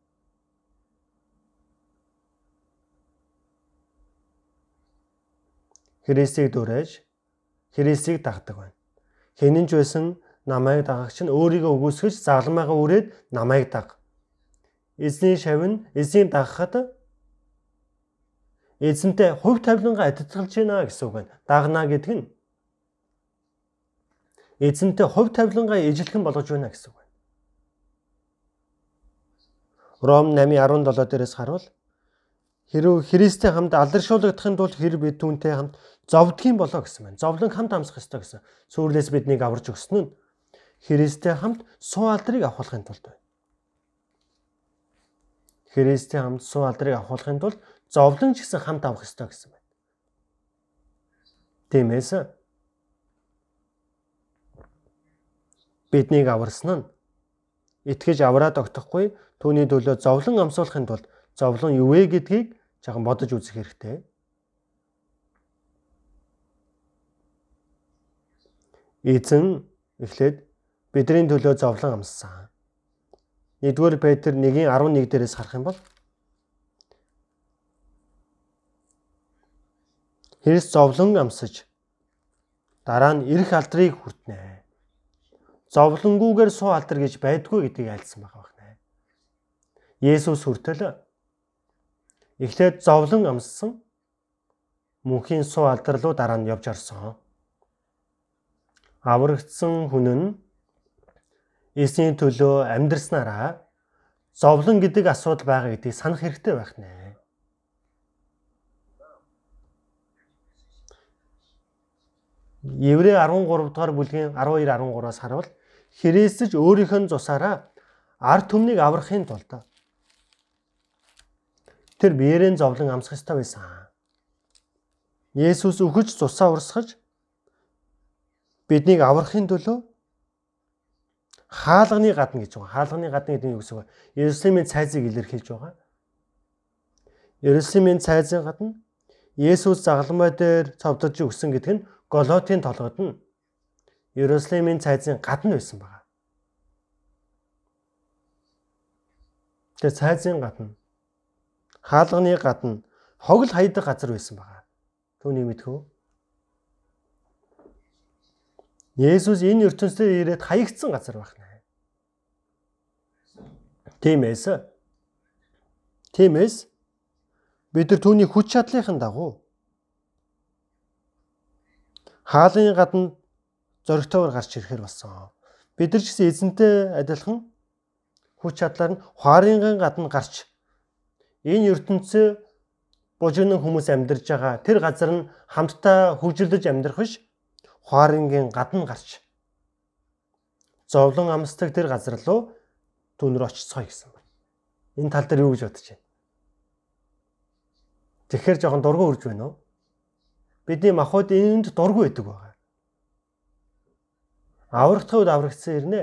Христийг дуурайж Христийг дагдаг байна. Хэнэн ч байсан намайг дагагч нь өөрийгөө өгөөсгөж загламаагаа үрээд намайг даг. Эзний шав нь эзнийг дагахад эзэнтэй хувь тавилангаа адилтгалж байна гэсэн үг байна. Дагна гэдэг нь эзэнтэй хувь тавилангаа ижилхэн болгож байна гэсэн үг байна. Ром 8:17 дээрээс харуул Хэрвээ Христтэй хамт алдаршуулгадахын тулд хэр бид түүнтэй хамт зовдгийн болоо гэсэн байна. Зовлон хамт амсах ёстой гэсэн. Сүүрлээс биднийг аварж өгсөн нь Христтэй хамт суу алдрыг авахын тулд байна. Христтэй хамт суу алдрыг авахын тулд зовлон ч гэсэн хамт авах ёстой гэсэн байна. Тиймээс биднийг аварсан нь итгэж авраад огтохгүй түүний төлөө зовлон амсуулахын тулд зовлон юу вэ гэдгийг жоохон бодож үзэх хэрэгтэй. Эзэн эхлээд бидний төлөө зовлон амссан. 1-р Петр 1:11 дээрээс харах юм бол Христ зовлон амсаж дараа нь эрх алдрыг хүртнэ. Зовлонгүйгээр суу алдар гэж байдгүй гэдгийг альсан байгаа байна. Есүс хүртэл Эхлээд зовлон амссан мөнхийн суу алдар руу дараа нь явж орсон. Аврагдсан хүн нь эсний төлөө амьдрснараа зовлон гэдэг асуудал байгаа гэдгийг санах хэрэгтэй байх нэ. Еврей 13 дугаар бүлгийн 12 13-аас харуул Христэж өөрийнх нь цусаараа ард түмнийг аврахын тулд тэр биеэрээ зовлон амсах ёстой байсан. Есүс өгөж цусаа урсгаж биднийг аврахын төлөө хаалганы гадна гэж байгаа. Хаалганы гадна гэдэг нь юу гэсэн бэ? Иерусалимын цайзыг илэрхийлж байгаа. Иерусалимын цайзын гадна Есүс загалмай дээр цовдож өгсөн гэдэг нь Голотын толгойд нь Иерусалимын цайзын гадна байсан байгаа. Тэгээ цайзын гадна хаалганы гадна хогл хайдаг газар байсан байгаа. Түүний мэдхүү. Есүс энэ ертөнцид ирээд хаягдсан газар байна. Тиймээс Тиймээс бид нар түүний хүч чадлынхын дагуу хаалын гадна зоригтойгоор гарч ирэхээр болсон. Бид нар ч гэсэн эзэнтэй адилхан хүч чадлаар нь хуарын гадна гарч энэ ертөнцийн бужигнан хүмүүс амьдарж байгаа тэр газар нь хамтдаа хөгжөлдөж амьдрах биш хуарингийн гадна гарч зовлон амсдаг тэр газар руу түнөр очицгоо гэсэн байна. Энэ тал дээр юу гэж бодож байна? Тэгэхээр жоохон дургу үрж байна уу? Бидний махбод энд дургу байдаг байгаа. Аврагдах үед аврагдсан ирнэ.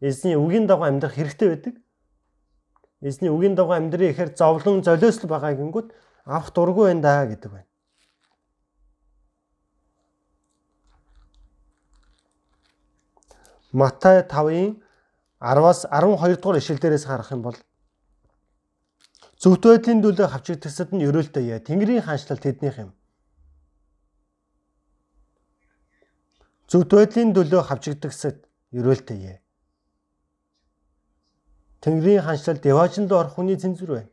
Эзний үгийн дагуу амьдрах хэрэгтэй байдаг. Эзний үгийн дагуу амьдрий ихээр зовлон золиослол байгаа гингүүд авах дургүй байна да гэдэг байна. Матай 5-ын 10-аас 12 дугаар ишлэл дээрээс харах юм бол зөвхт байдлын төлөө хавчигдсад нь ерөөлтэй яа. Тэнгэрийн хаанчлал тэднийх юм. Зөвхт байдлын төлөө хавчигдсад ерөөлтэй яа. Тэнгэрийн ханшлал деважинд орох хүний цензур байна.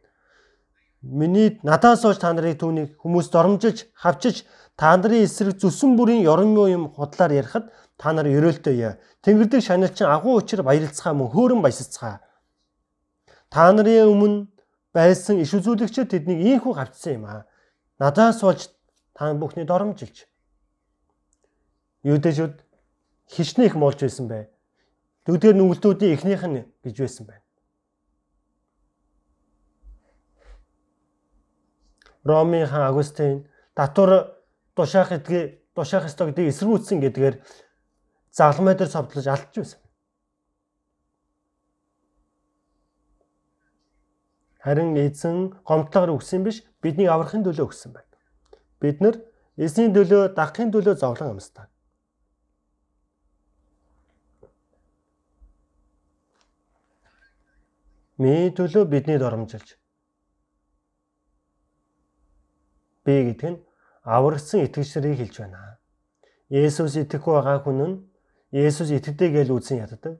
Миний надаас ууж та нарыг түүнийг хүмүүс доромжилж, хавчиж та нарын эсрэг зүсэн бүрийн ёрон юм худлаар ярихад та нар ерөөлтөө яа. Тэнгэрдэг шаналчин агуу учир баярлцгаа мөн хөөрөн баясцгаа. Та нарын өмнө байсан иш үзүүлэгчид тэднийг ийхүү гавцсан юм аа. Надаас болж та бүхний доромжилж. Юудэжүүд хичнээн их молж байсан бай. Дөгдөр нүгэлтүүдийн эхнийх нь гэж байсан байна. Ромын хаан Агустин татвар тушаах эдгээ тушаах ёстой гэдгийг эсэргүүцсэн гэдгээр загламай дээр савдлаж алдж байсан. Харин эзэн гомдлогоор өгсөн биш бидний аврахын төлөө өгсөн байна. Бид нар эзний төлөө дагахын төлөө зовлон амьсдаг. Миний төлөө бидний доромжилж. Би гэдэг нь аврагсан итгэгч нарыг хэлж байна. Есүс итгэх байгаа хүн нь Есүс итгэдэг гэж үзэн яддаг.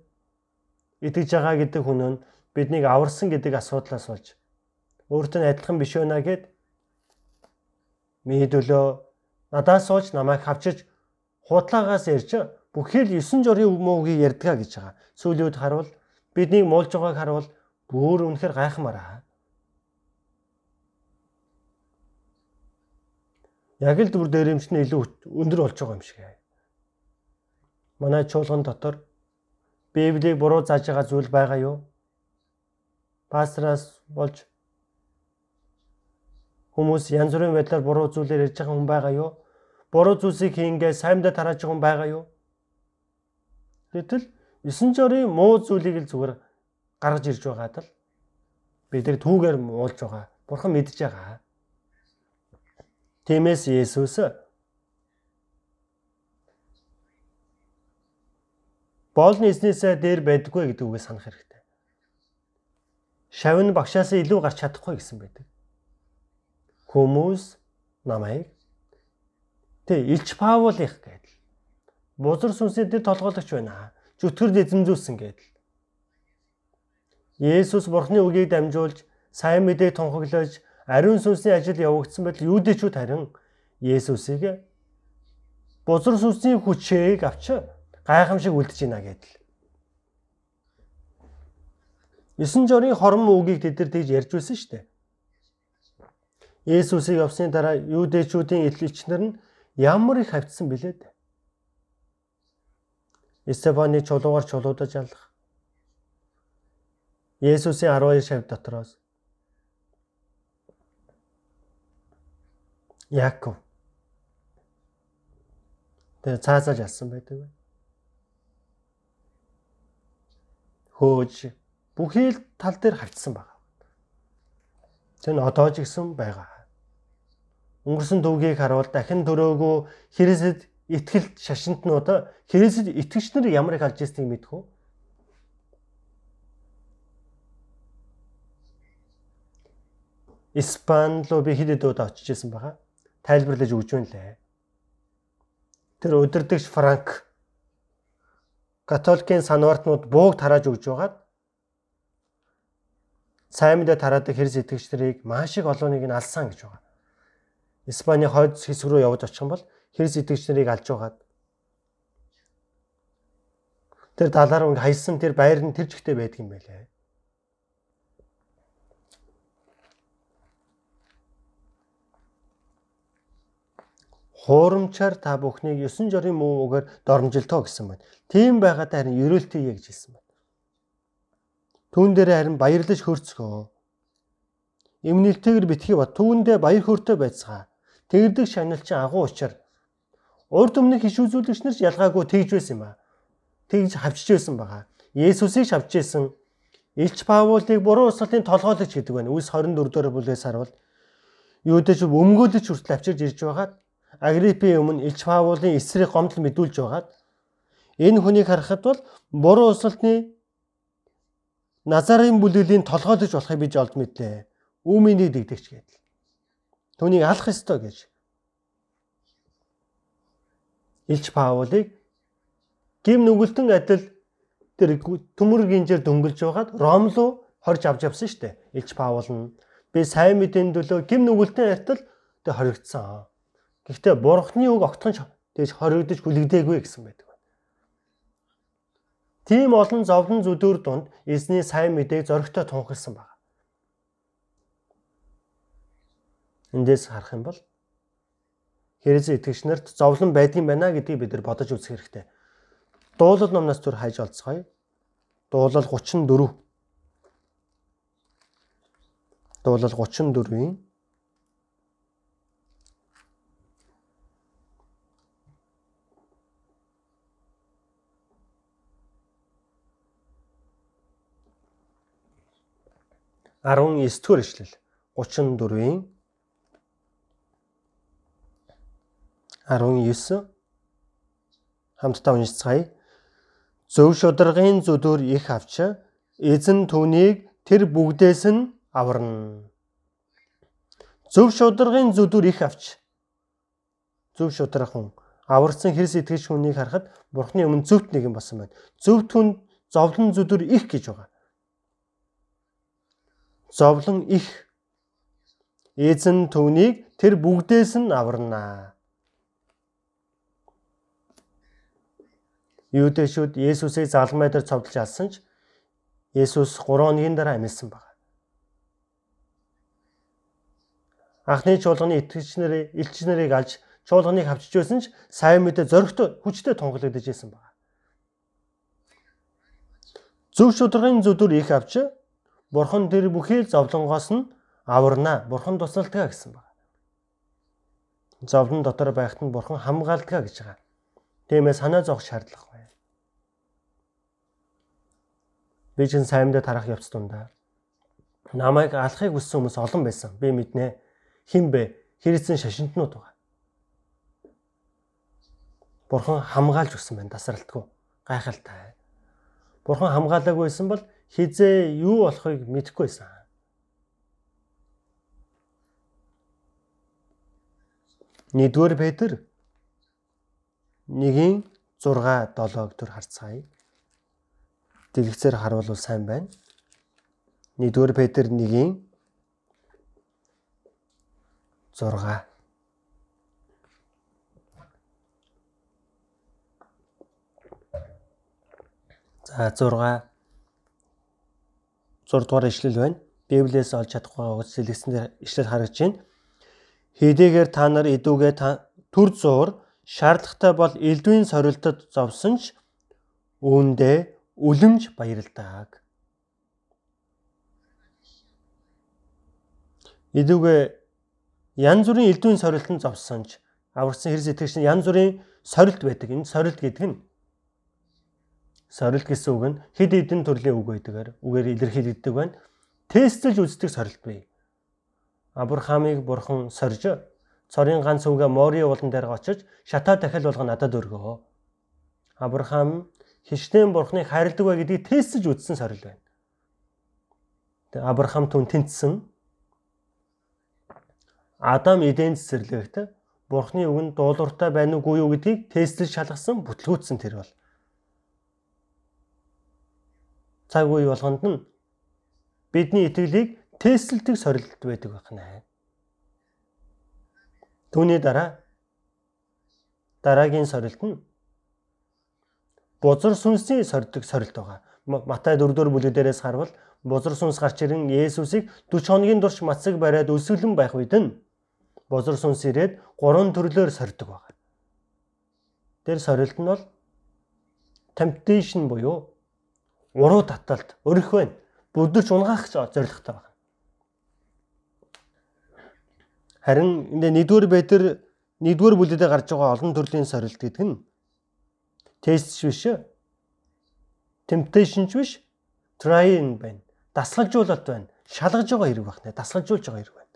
Итгэж байгаа гэдэг хүн нь биднийг аварсан гэдэг асуудлаас болж өөртөө адилхан биш байна гэд миний төлөө надаас олж намайг хавчиж худлагаас ярьж бүхэл 9 журийн муугийг ярьдгаа гэж байгаа. Сүүлийн үед харуул биднийг муулж байгааг харуул бүр үнэхэр гайхмаар аа. Яг л дүр дээрэмч нь илүү өндөр болж байгаа юм шиг. Манай чуулган дотор Библийг буруу зааж байгаа зүйл байгаа юу? пастраас болж хүмүүс янз бүрийн байдлаар буруу зүйлээр ярьж байгаа хүн байгаа юу? Буруу зүйлсийг хийнгээ саймдаа тарааж байгаа хүн байгаа юу? Гэтэл 9 жорын муу зүйлийг л зүгээр гаргаж ирж байгаад л бид нар түүгээр муулж байгаа. Бурхан мэдж байгаа. Тиймээс Есүс боолны эзнээсээ дээр байдаггүй гэдэг үгийг санах хэрэгтэй шавн багшаас илүү гарч чадахгүй гэсэн байдаг. Хүмүүс намайг тэг Илч Паулих гэдэл. Бузар сүнсээр тэр толгойлогч байна. Зүтгэр эзэмзүүлсэн гэдэл. Есүс Бурхны үгийг дамжуулж сайн мэдээг тунхаглаж ариун сүнсний ажил явагдсан байтал юудэчүүд харин Есүсийг бузар сүнсний хүчээг авч гайхамшиг үлдэж байна гэдэл. 9 жорын хорон үгийг тэд нар тэгж ярьж байсан шүү дээ. Есүсийг авсны дараа юудэчүүдийн эдлэгчнэр нь ямар их хавцсан бэлээ дээ. Стефаны чулуугаар чулуудаж алах. Есүсийн 12 шав дотроос Яаков тэгээ цаазааж алсан байдаг. Хөөж бүхий л тал дээр хавцсан байна. Тэн одоо ч гэсэн байгаа. Өнгөрсөн төвгийг харуул дахин төрөөгөө Христэд итгэлт шашинтнууд Христэд итгэгч нар ямар их алж ирснийг мэдэх үү? Испани руу би хэд удаа очиж исэн байгаа. Тайлбарлаж өгч байна лээ. Тэр өдөрдөгч Франк католикийн санвартнууд бууг тарааж өгж байгаад сайн мэдээ тараадаг хэрс итгэгч нарыг маш их олооныг нь алсан гэж байгаа. Испани хойд хэсэг рүү явж очих юм бол хэрс итгэгч нарыг алж байгаад тэр далаар хайсан тэр байр нь тэр жигтэй байдаг юм байлээ. Хуурамчаар та бүхнийг 9 жорын муу үгээр дормжилтоо гэсэн байна. Тийм байгаад харин ерөөлтөе гэж хэлсэн байна. Түүн дээр харин баярлаж хөрцгөө. Эмнэлтэйгэр битгий бат түүндээ баяр хөөртэй байцгаа. Тэгэрдэг шаналчин агуу учир. Урд өмнөх иш үзүүлэгч нар ялгаагүй тэгж байсан юм аа. Тэгж хавчж байсан байгаа. Есүсийг шавж байсан. Илч Паулыг буруу услалтын толгойлогч гэдэг байна. Үс 24 дэх бүлгээс харуул. Юудэч өмгөөлөж хүртэл авчирж ирж байгаад Агриппийн өмнө Илч Паулын эсрэг гомдол мэдүүлж байгаад энэ хүнийг харахад бол буруу услалтны Назарын бүлэглийг толгойлож болохыг би жолд мэдлээ. Үүмийн дэгдэгч гэдэл. Түүнийг алах ёстой гэж. Илч Паулыг гим нүгэлтэн адил тэр төмөр гинжээр дөнгөлж байгаад Ром руу хорж авч явсан шүү дээ. Илч Паул нь би сайн мэдэн төлөө гим нүгэлтэн артал тэг хоригдсан. Гэхдээ бурхны үг огтхон тэгж хоригдож хүлэгдээгүй гэсэн байдаг. Тийм олон зовлон зүдүүр дунд эзний сайн мэдээг зоригтой тунхагласан байна. Эндээс харах юм бол Хэрэгцээ итгэгч нарт зовлон байдгийн байна гэдгийг бид нар бодож үзэх хэрэгтэй. Дуулал номноос түр хайж олцгоё. Дуулал 34. Дуулал 34-ийн 19 дугаар ишлэл 34-ийн 19 хамтдаа уншицгаая. Зөв шударгын зүдүр их авч эзэн түүнийг тэр бүгдээс нь аварна. Зөв шударгын зүдүр их авч зөв шударга хүн аварсан хэрс итгэж хүнийг харахад бурхны өмнө зөвхт нэг юм болсон байна. Зөвхт хүн зовлон зүдүр их гэж байгаа зовлон их эзэн түүнийг тэр бүгдээс нь аварнаа. Юудэшүүд Есүсийг залмай дээр цовдлж алсан ч Есүс 3 хоногийн дараа амьсан баг. Анхны чуулганы итгэгч нарыг элч нарыг алж чуулганыг авчиж байсан ч сайн мэдээ зөрөгтэй хүчтэй тунгалагдаж байсан баг. Зөв шударгын зүдүр их авч Бурхан тэр бүхий зовлонгоос нь аварна. Бурхан тусалдгаа гэсэн байна. Зовлон дотор байхад нь Бурхан хамгаалдгаа гэж байгаа. Тиймээс санаа зовх шаардлага байна. Би чинь саймдаа тарах явц тундаа намайг алахыг хүссэн хүмүүс олон байсан. Би мэднэ. Хин бэ? Хэрэгцэн шашинтнууд байгаа. Бурхан хамгаалж өгсөн байна тасралтгүй. Гайхалтай. Бурхан хамгаалаагүйсэн бол хизээ юу болохыг мэдэхгүй байсан. Нэгдүгээр Петр 1-ийн 6 7-г төр харцгаая. Дэлгэцээр харуул сайн байна. Нэгдүгээр Петр 1-ийн 6 За 6 6 дугаар ишлэл байна. Библиэс олж чадахгүй байгаа сэлгэсэн ишлэл харагдаж байна. Хэдийгээр та нар идүүгээ төр зуур шаардлагатай бол элдвийн сорилтод зовсон ч үүндээ үлэмж баярлдаг. Идүүгээ янз бүрийн элдвийн сорилтод зовсон ч аврагсан хэрэг сэтгэгч нь янз бүрийн сорилт байдаг. Энэ сорилт гэдэг нь Сорилт гэсэн үг нь хэд хэдэн төрлийн үг байдгаар үгээр илэрхийлэгддэг байна. Тестэлж үздэг сорилт бий. Авраамыг бурхан сорж цорын ганц үгээ Мори уулан дээр очиж шатаа дахил болго надад өргөө. Авраам хиштэн бурхныг хайрладаг бай гэдгийг тестэлж үзсэн сорил байна. Тэгээ Авраам түн тэнцсэн. Адам эдэн цэцэрлэгт бурхны үг нь дуулууртай байна уугүй юу гэдгийг тестэлж шалгасан бүтлгүүцсэн тэр бол. Цаг үе болгонд нь бидний итгэлийг тестэлдэг сорилт байдаг байна. Түүний дараа дараагийн сорилт нь бузар сүнсийн сордог сорилт байгаа. Матай 4-р бүлэг дээрээс харвал бузар сүнс гарч ирэн Есүсийг 40 хоногийн турш мацаг бариад өсвөлэн байх үед нь бузар сүнс ирээд гурван төрлөөр сордог байгаа. Тэр сорилт нь бол temptation буюу уруу таталт өрөх байна. Бүдэрч унгаах зорилготой байна. Харин энэ нэгдүгээр байтэр нэгдүгээр бүлэдээ гарч байгаа олон төрлийн сорилт гэдэг нь тест биш temptation биш trying байна. Дасгалжуулалт байна. Шалгаж байгаа хэрэг байна. Дасгалжуулж байгаа хэрэг байна.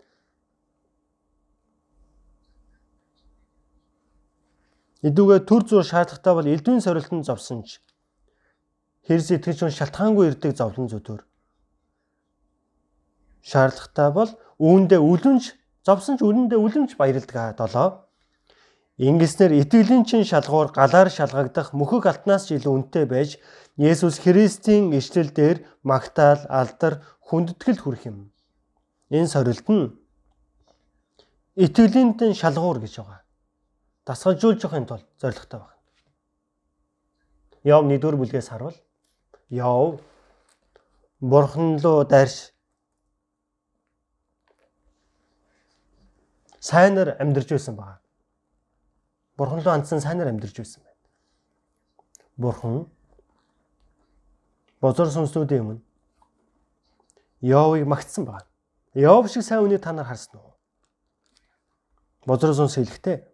Эдүүгээ төр зур шаардлагатай бол элдвийн сорилтанд зовсон ч Хэрс итгэж хүн шалтгаангүй ирдэг зовлон зүтөр. Шаардлагатай бол үүндээ үлэмж зовсон ч үлэндээ үлэмж баярлдаг 7. Ингэснээр итгэлийн чин шалгуур галаар шалгагдах мөхөг алтнаас ч илүү үнэтэй байж Есүс Христийн ишлэл дээр магтаал, алдар, хүндэтгэл хүрэх юм. Энэ сорилт нь итгэлийн чин шалгуур гэж байгаа. Дасгалжуулж явахын тулд зорилготой байна. Яв 1-р бүлгээс харуул Яв Бурхан руу дайрш сайнаар амьдарч байсан байна. Бурхан руу андсан сайнаар амьдарч байсан байна. Бурхан бозор сүнслүүдийн өмнө Йовыг магтсан байна. Йов шиг сайн үнийг та нар харсан уу? Бозор сүнс хэлэхдээ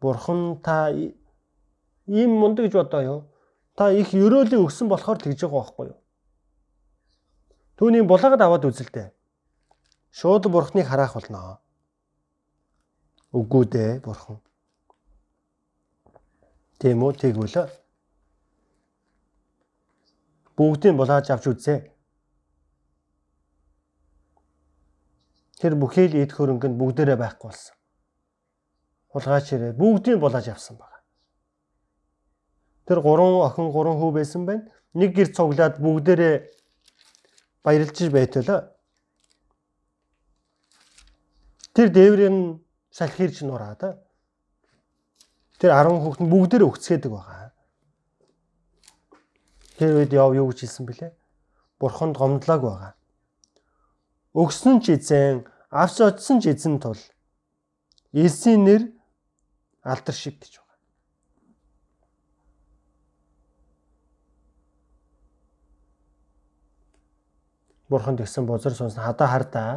Бурхан та ийм мундаг гэж бодоо юу? Та их өрөөлийг өгсөн болохоор тэгж байгаа байхгүй юу? Түүнийг булаагаад аваад үзэлтэй. Шууд Бурханыг харах болно. Үгүй дээ Бурхан. Тийм үү тэгвэл бүгдийг булааж авч үзье. Тэр бүхий л эд хөрөнгөнд бүгдээрээ байхгүй болсон. Хулгайч ирээ бүгдийг булааж авсан баг. Тэр гурван охин гурван хүү байсан байна. Нэг гэр цуглаад бүгдээрээ баярлж байтал. Тэр дээврийн салхирч нураад тэр 10 хүүхэд бүгдээрээ өгцгээдэг байгаа. Тэр үед яв юу гэж хэлсэн бэлээ? Бурханд гомдлоог байгаа. Өгсөн ч эзэн, авч очсон ч эзэн тул. Элсийн нэр алдар шиг гэж Бурханд гисэн бозор сонсон хадаа хардаа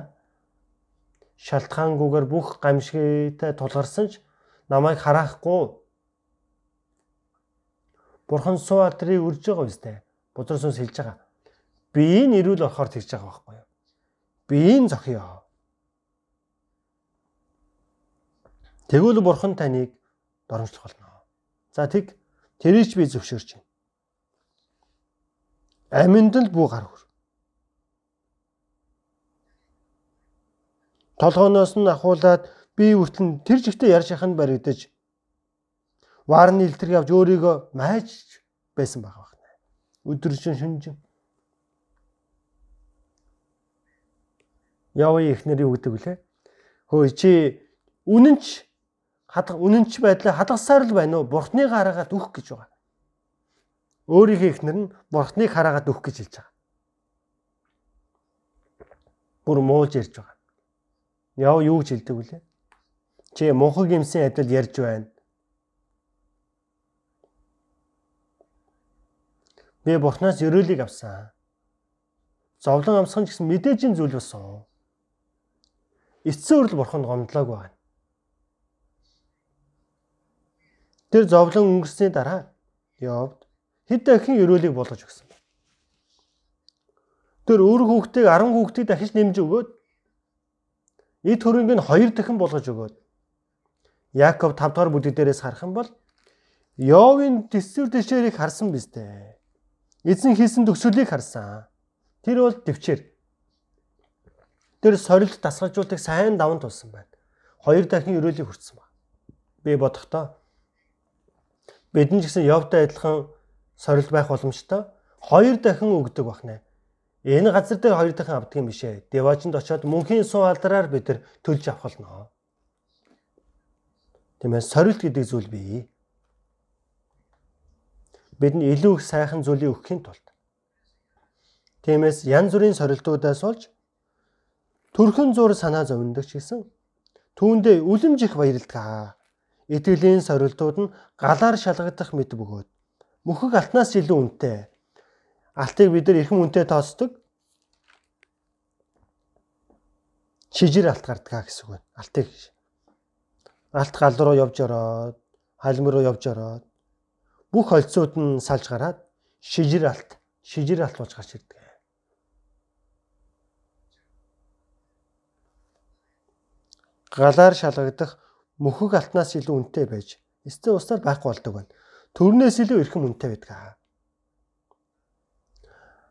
шалтгаангүйгээр бүх гамшигтай тулгарсан ч намайг харахгүй Бурхан суу алдрыг үрж байгаа үстэй. Бузар сүнс хэлж байгаа. Би энэ ирүүл болохоор тэгж байгаа байхгүй юу? Би энэ зохиё. Тэгвэл бурхан таныг доромжлох болно. За тэг тэрийч би зөвшөөрч байна. Аминд л бүү гар хөр. Толгооноос нь ахуулаад би үртэн тэр жигтэй ярьж яханд баригдаж варны илтрэг авч өөрийгөө майж байсан байгаа байна. Өдөржин шүнжин. Яваа ихнэр юу гэдэг вүлээ? Хөөе чи үнэнч хадга үнэнч байдлаа хадгасаар л байна уу? Бурхныг хараагаад өөх гэж байгаа. Өөрийнхөө ихнэр нь бурхныг хараагаад өөх гэж хэлж байгаа. Бүр муулж ярьж байгаа. Яв юу гэж хэлдэг вүлээ? Чи мунхаг юмсын адил ярьж байна Би Бурханаас өрөөлийг авсан. Зовлон амсхан ч гэсэн мэдээжийн зүйл болсон. Эцсийн үрэл Бурханд гомдлоог байна. Тэр зовлон өнгөрсний дараа Йовд хэд дахин өрөөлийг болгож өгсөн. Тэр өөр хүүхдийг 10 хүүхдийг дахиж нэмж өгөөд эд хөрөнгө нь 2 дахин болгож өгөөд Яаков 5 дахь бүдэг дээрээс харах юм бол Йовын төсвөр төшөөрийг харсан биз дээ. Эзэн хийсэн төгсгөлийг харсан. Тэр бол төвчээр. Тэр сорилт дасгалжуултыг сайн даван тулсан байна. Хоёр дахин өрөөлийг хүртсэн байна. Би бодохдоо бидний ч гэсэн явтай адилхан сорилт байх боломжтой. Хоёр дахин өгдөг бахнаа. Энэ газар дээр хоёр дахин авдаг юм бишээ. Деважинд очиод мөнхийн суу алдраар бид нар төлж авах болно. Тиймээс сорилт гэдэг зүйл бий бидэнд илүү их сайхан зүйлийг өгөхийн тулд тиймээс янз бүрийн сорилтуудаас олж төрхөн зур санаа зовндог ч гэсэн түүндээ үлэмж их баярлдаг. Итгэлийн сорилтууд нь галаар шалгагдах мэт бөгөөд мөхөг алтнаас илүү үнэтэй. Алтыг бид нар эрхэм үнэтэй тоосдог. Шижир алт гардгаа гэсэн үг байна. Алтыг алт гал руу явж ороод, халим руу явж ороод бүх холцууд нь салж гараад шижир алт шижир алт болж гарч ирдэг. Галаар шалгагдах мөхөг алтнаас илүү үнэтэй байж эцэг усаар байхгүй болдог байна. Төрнөөс илүү эрхэм үнэтэй байдаг.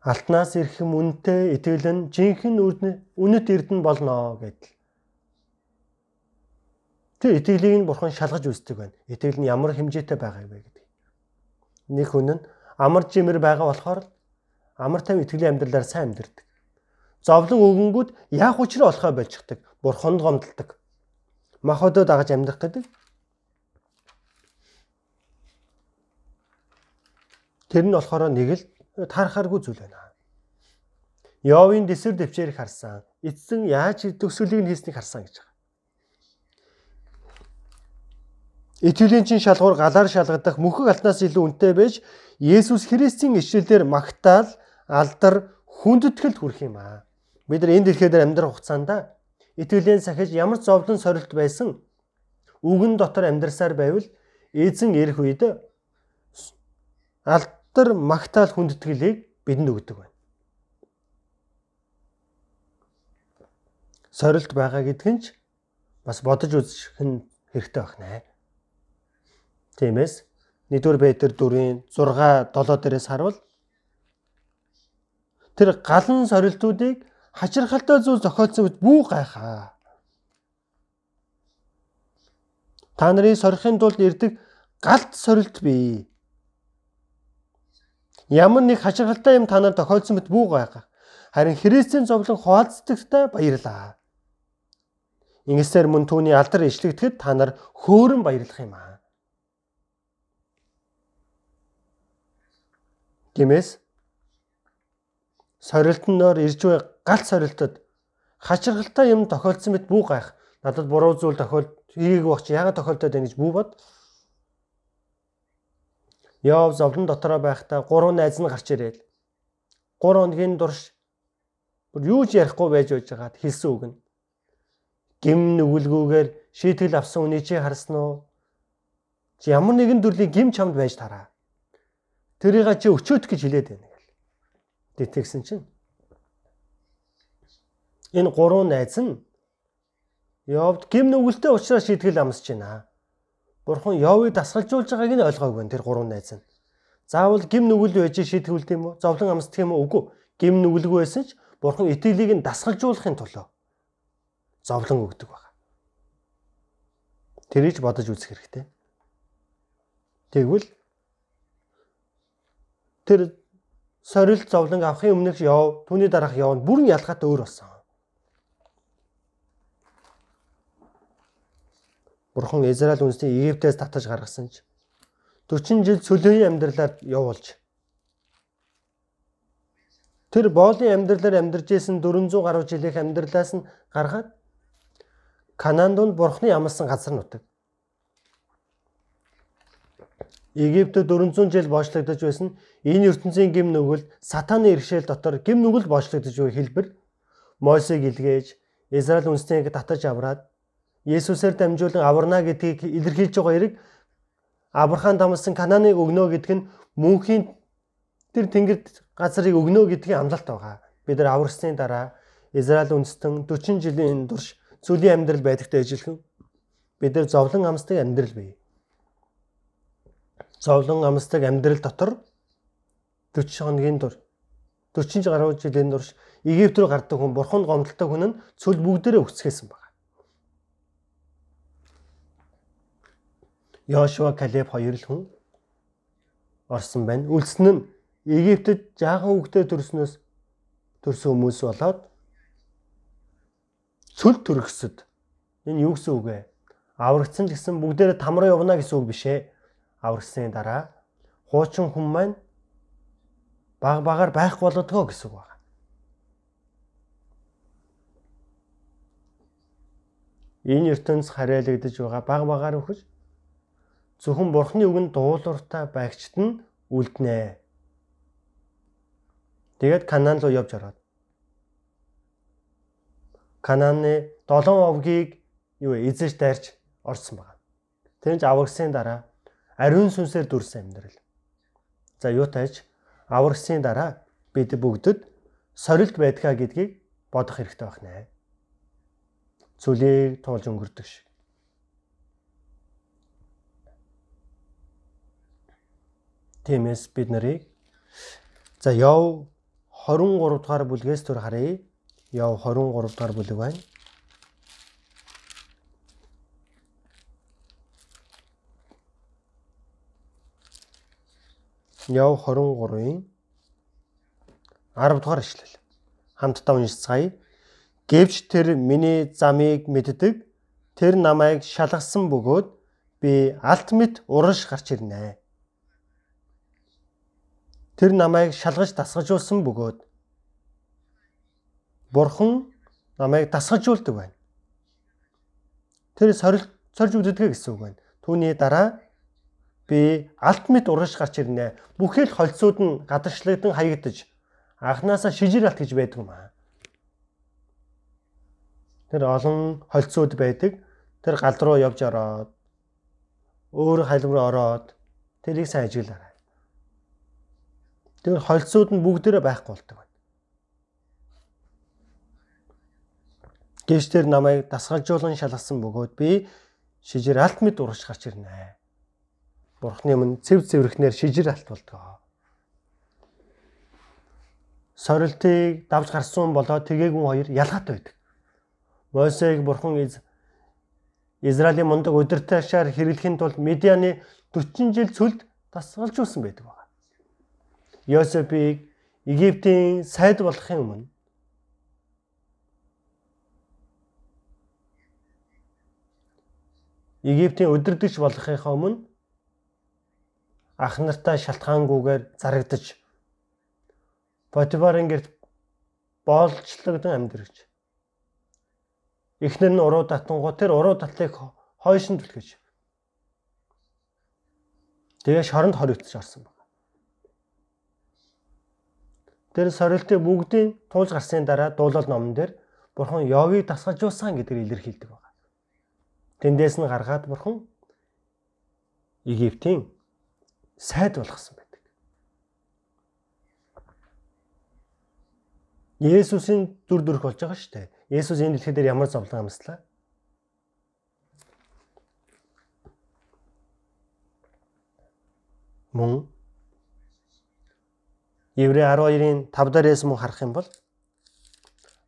Алтнаас эрхэм үнэтэй итгэлэн жинхэнэ үнэт эрдэн болно гэдэл. Тэр итгэлийг нь бурхан шалгаж үздэг байна. Итгэл нь ямар хэмжээтэй байгаа вэ гэдэг нэг хүн нь амар жимэр байгаа болохоор амар тав итгэлийн амьдралаар сайн амьдэрдэг. Зовлон өгөнгүүд яах учраа болохоо болчихдаг. Бурханд гомдолдог. Махбодоо дагаж амьдрах гэдэг. Тэр нь болохоор нэг л таархааргүй зүйл байна. Йовын дэсвэр дэвчээрийг харсан. Эцэн яаж төгсгөлийг нь хийснийг харсан гэж байгаа. Итгэлийн чин шалгуур галаар шалгадах мөхөг алтнаас илүү үнэтэй байж Есүс Христийн ишлэлээр магтаал алдар хүндэтгэл хүрэх юм аа. Бид нар энэ дэлхийд амьдрах хугацаанд итгэлийн сахиж ямар зовлон сорилт байсан үгэн дотор амьдрсаар байвал эзэн ирэх үед алдар магтаал хүндэтгэлийг бидэнд өгдөг байна. Сорилт байгаа гэдг нь ч бас бодож үзэх нь хэрэгтэй байна. Тиймээс 1-р Петр 4-ийн 6 7 дээрээс харвал тэр галан сорилтуудыг хачирхалтай зүйл зохиолсон үед бүү гайхаа. Та нарын сорихын тулд ирдэг галт сорилт бий. Ямар нэг хачирхалтай юм та нар тохиолдсон мэт бүү гайхаа. Харин Христийн зовлон хуваалцдагтай баярлаа. Ингэсээр мөн түүний алдар ишлэгдэхэд та нар хөөрөн баярлах юм аа. Тиймээс сорилтноор ирж буй галт сорилтод хачирхалтай юм тохиолдсон мэт бүү гайх. Надад буруу зүйл тохиолд энийг багч яагаад тохиолдоод байна гэж бүү бод. Яов зовлон дотроо байхдаа гурван найз нь гарч ирээд 3 хоногийн турш бүр юу ч ярихгүй байж байж байгаад хэлсэн үг нь гим нүгэлгүйгээр шийтгэл авсан үний чи харсан уу? Чи ямар нэгэн төрлийн гим чамд байж тараа. Тэрийг чи өчөөдөх гэж хэлээд байна гэл. Тэгтгсэн чинь энэ гурван найз нь Йовд гим нүгэлтэй уулзраа шийтгэл амсч байна. Бурхан Йовыг дасгалжуулж байгааг нь ойлгоогүй байна тэр гурван найз нь. Заавал гим нүгэл байж шийтгэүүлт юм уу? Зовлон амсдаг юм уу? Үгүй. Гим нүгэлгүй байсан ч Бурхан итгэлийг нь дасгалжуулахын тулд зовлон өгдөг байна. Тэрийг бодож үзэх хэрэгтэй. Тэгвэл тэр сорилт зовлон авахын өмнөх яв, түүний дараах яв нь бүрэн ялгаатай өөр болсон. Бурхан Израиль үндэстнийг Египтээс татаж гаргасан ч 40 жил цөлөөний амьдралаар явуулж тэр боолын амьдралаар амьдарч исэн 400 гаруй жилийн амьдралаас нь гаргаад Канаанд нь Бурханы ямарсан газар нутаг. Египтэд 400 жил боочлогдож байсан энэ ертөнцийн гим нүгэл сатаны иргэшэл дотор гим нүгэл боочлогдож буй хэлбэр Мосег илгээж Израиль үндэстнийг татаж авраад Есүсээр дамжуулан аварна гэдгийг илэрхийлж байгаа хэрэг Авраам дамсан Кананыг өгнө гэдг нь мөнхийн тэр тэнгэрт газрыг өгнө гэдгийн амлалт байгаа. Бид нар аварсны дараа Израиль үндэстэн 40 жилийн турш сүлийн амьдрал байдагтай ижилхэн бид нар зовлон амсдаг амьдрал бий. Зовлон амсдаг амьдрал дотор 40 хоногийн дур 40 гаруй жилийн турш Египт рүү гардаг хүн бурхан гомдолтой хүн нь цөл бүгдээрээ өгцгээсэн байна. Йошуа Калеб хоёр л хүн орсон байна. Үлдсэн нь Египтэд жаахан хүүхдээ төрснөөс төрсөн хүмүүс болоод цөл төрөсөд энэ юу гэсэн үг вэ? Аврагдсан гэсэн бүгдээрээ там руу явна гэсэн үг биш ээ. Аврагсны дараа хуучин хүн маань баг багаар байх болодгоо гэсэн үг байна. Энэ ертөнц харьяалагдж байгаа баг багаар өгч Зөвхөн Бурхны үгэнд дуулууртай байгчт нь үлднэ. Тэгээд Канаан руу явж ороод. Канааны 7 овгийг юу эзэж дайрч орсон байна. Тэгж аврагсын дараа ариун сүнсээр дүрсэн амьдрал. За юу тааж аврагсын дараа бид бүгдд сорилт байдгаа гэдгийг бодох хэрэгтэй байна. Зүлийг туулж өнгөрдөг шиг. Тиймээс бид нарыг за Йов 23 дугаар бүлгээс түр харъя. Йов 23 дугаар бүлэг байна. Йов 23-ийн 10 дугаар ишлэл. Хамтдаа уншицгаая. Гэвч тэр миний замыг мэддэг. Тэр намайг шалгасан бөгөөд би алт мэт урагш гарч ирнэ. Тэр намайг шалгаж дасгажуулсан бөгөөд Бурхан намайг дасгажуулдаг байна. Тэр сорил сорж үддэг гэсэн үг байна. Түүний дараа би алт мэд урагш гарч ирнэ. Бүхэл холцууд нь гадагшлагдсан хаягдаж анханасаа шижир алт гэж байдаг юм аа. Тэр олон холцууд байдаг. Тэр гал руу явж ороод өөр хайлм руу ороод тэрийг сайн ажиглаарай. Тэр холцууд нь бүгдээрээ байхгүй болдог байна. Гэвч тэр намайг дасгалжуулан шалгасан бөгөөд би шижир алт мэд урагш гарч ирнэ. Бурхны өмнө цэв цэвэрхнээр шижир алт болдгоо. Сорилтыг давж гарсан болоод тгээгүн хоёр ялгаатай байдаг. Мосег бурхан Израилийн мундаг удирдагчаар хэрэглэхийн тулд Медианы 40 жил цөлд тасгалжуулсан байдаг. Йосепийг Египтийн сайд болохын өмнө Египтийн удирдагч болохынхаа өмнө ах нартай шалтгаангүйгээр зарагдаж Потифарын гэрт боолчлогдсон амьдэрч. Эхнэр нь уруу татангуу тэр уруу татлыг хойшин түлхэж. Тэгээ шоронд хоригдож орсон байна. Тэр сорилтыг бүгдийн туулж гарсны дараа дуулал номон дээр Бурхан Йовыг дасгалжуулсан гэдгээр илэрхийлдэг байна. Тэндээс нь гаргаад Бурхан Египтийн сайд болгосон байдаг. Есүсийн дүр төрх болж байгаа шүү дээ. Есүс энэ дэлхий дээр ямар зовлон амьслаа? Мөн Еврей 12-ын 5 дээрээс мөн харах юм бол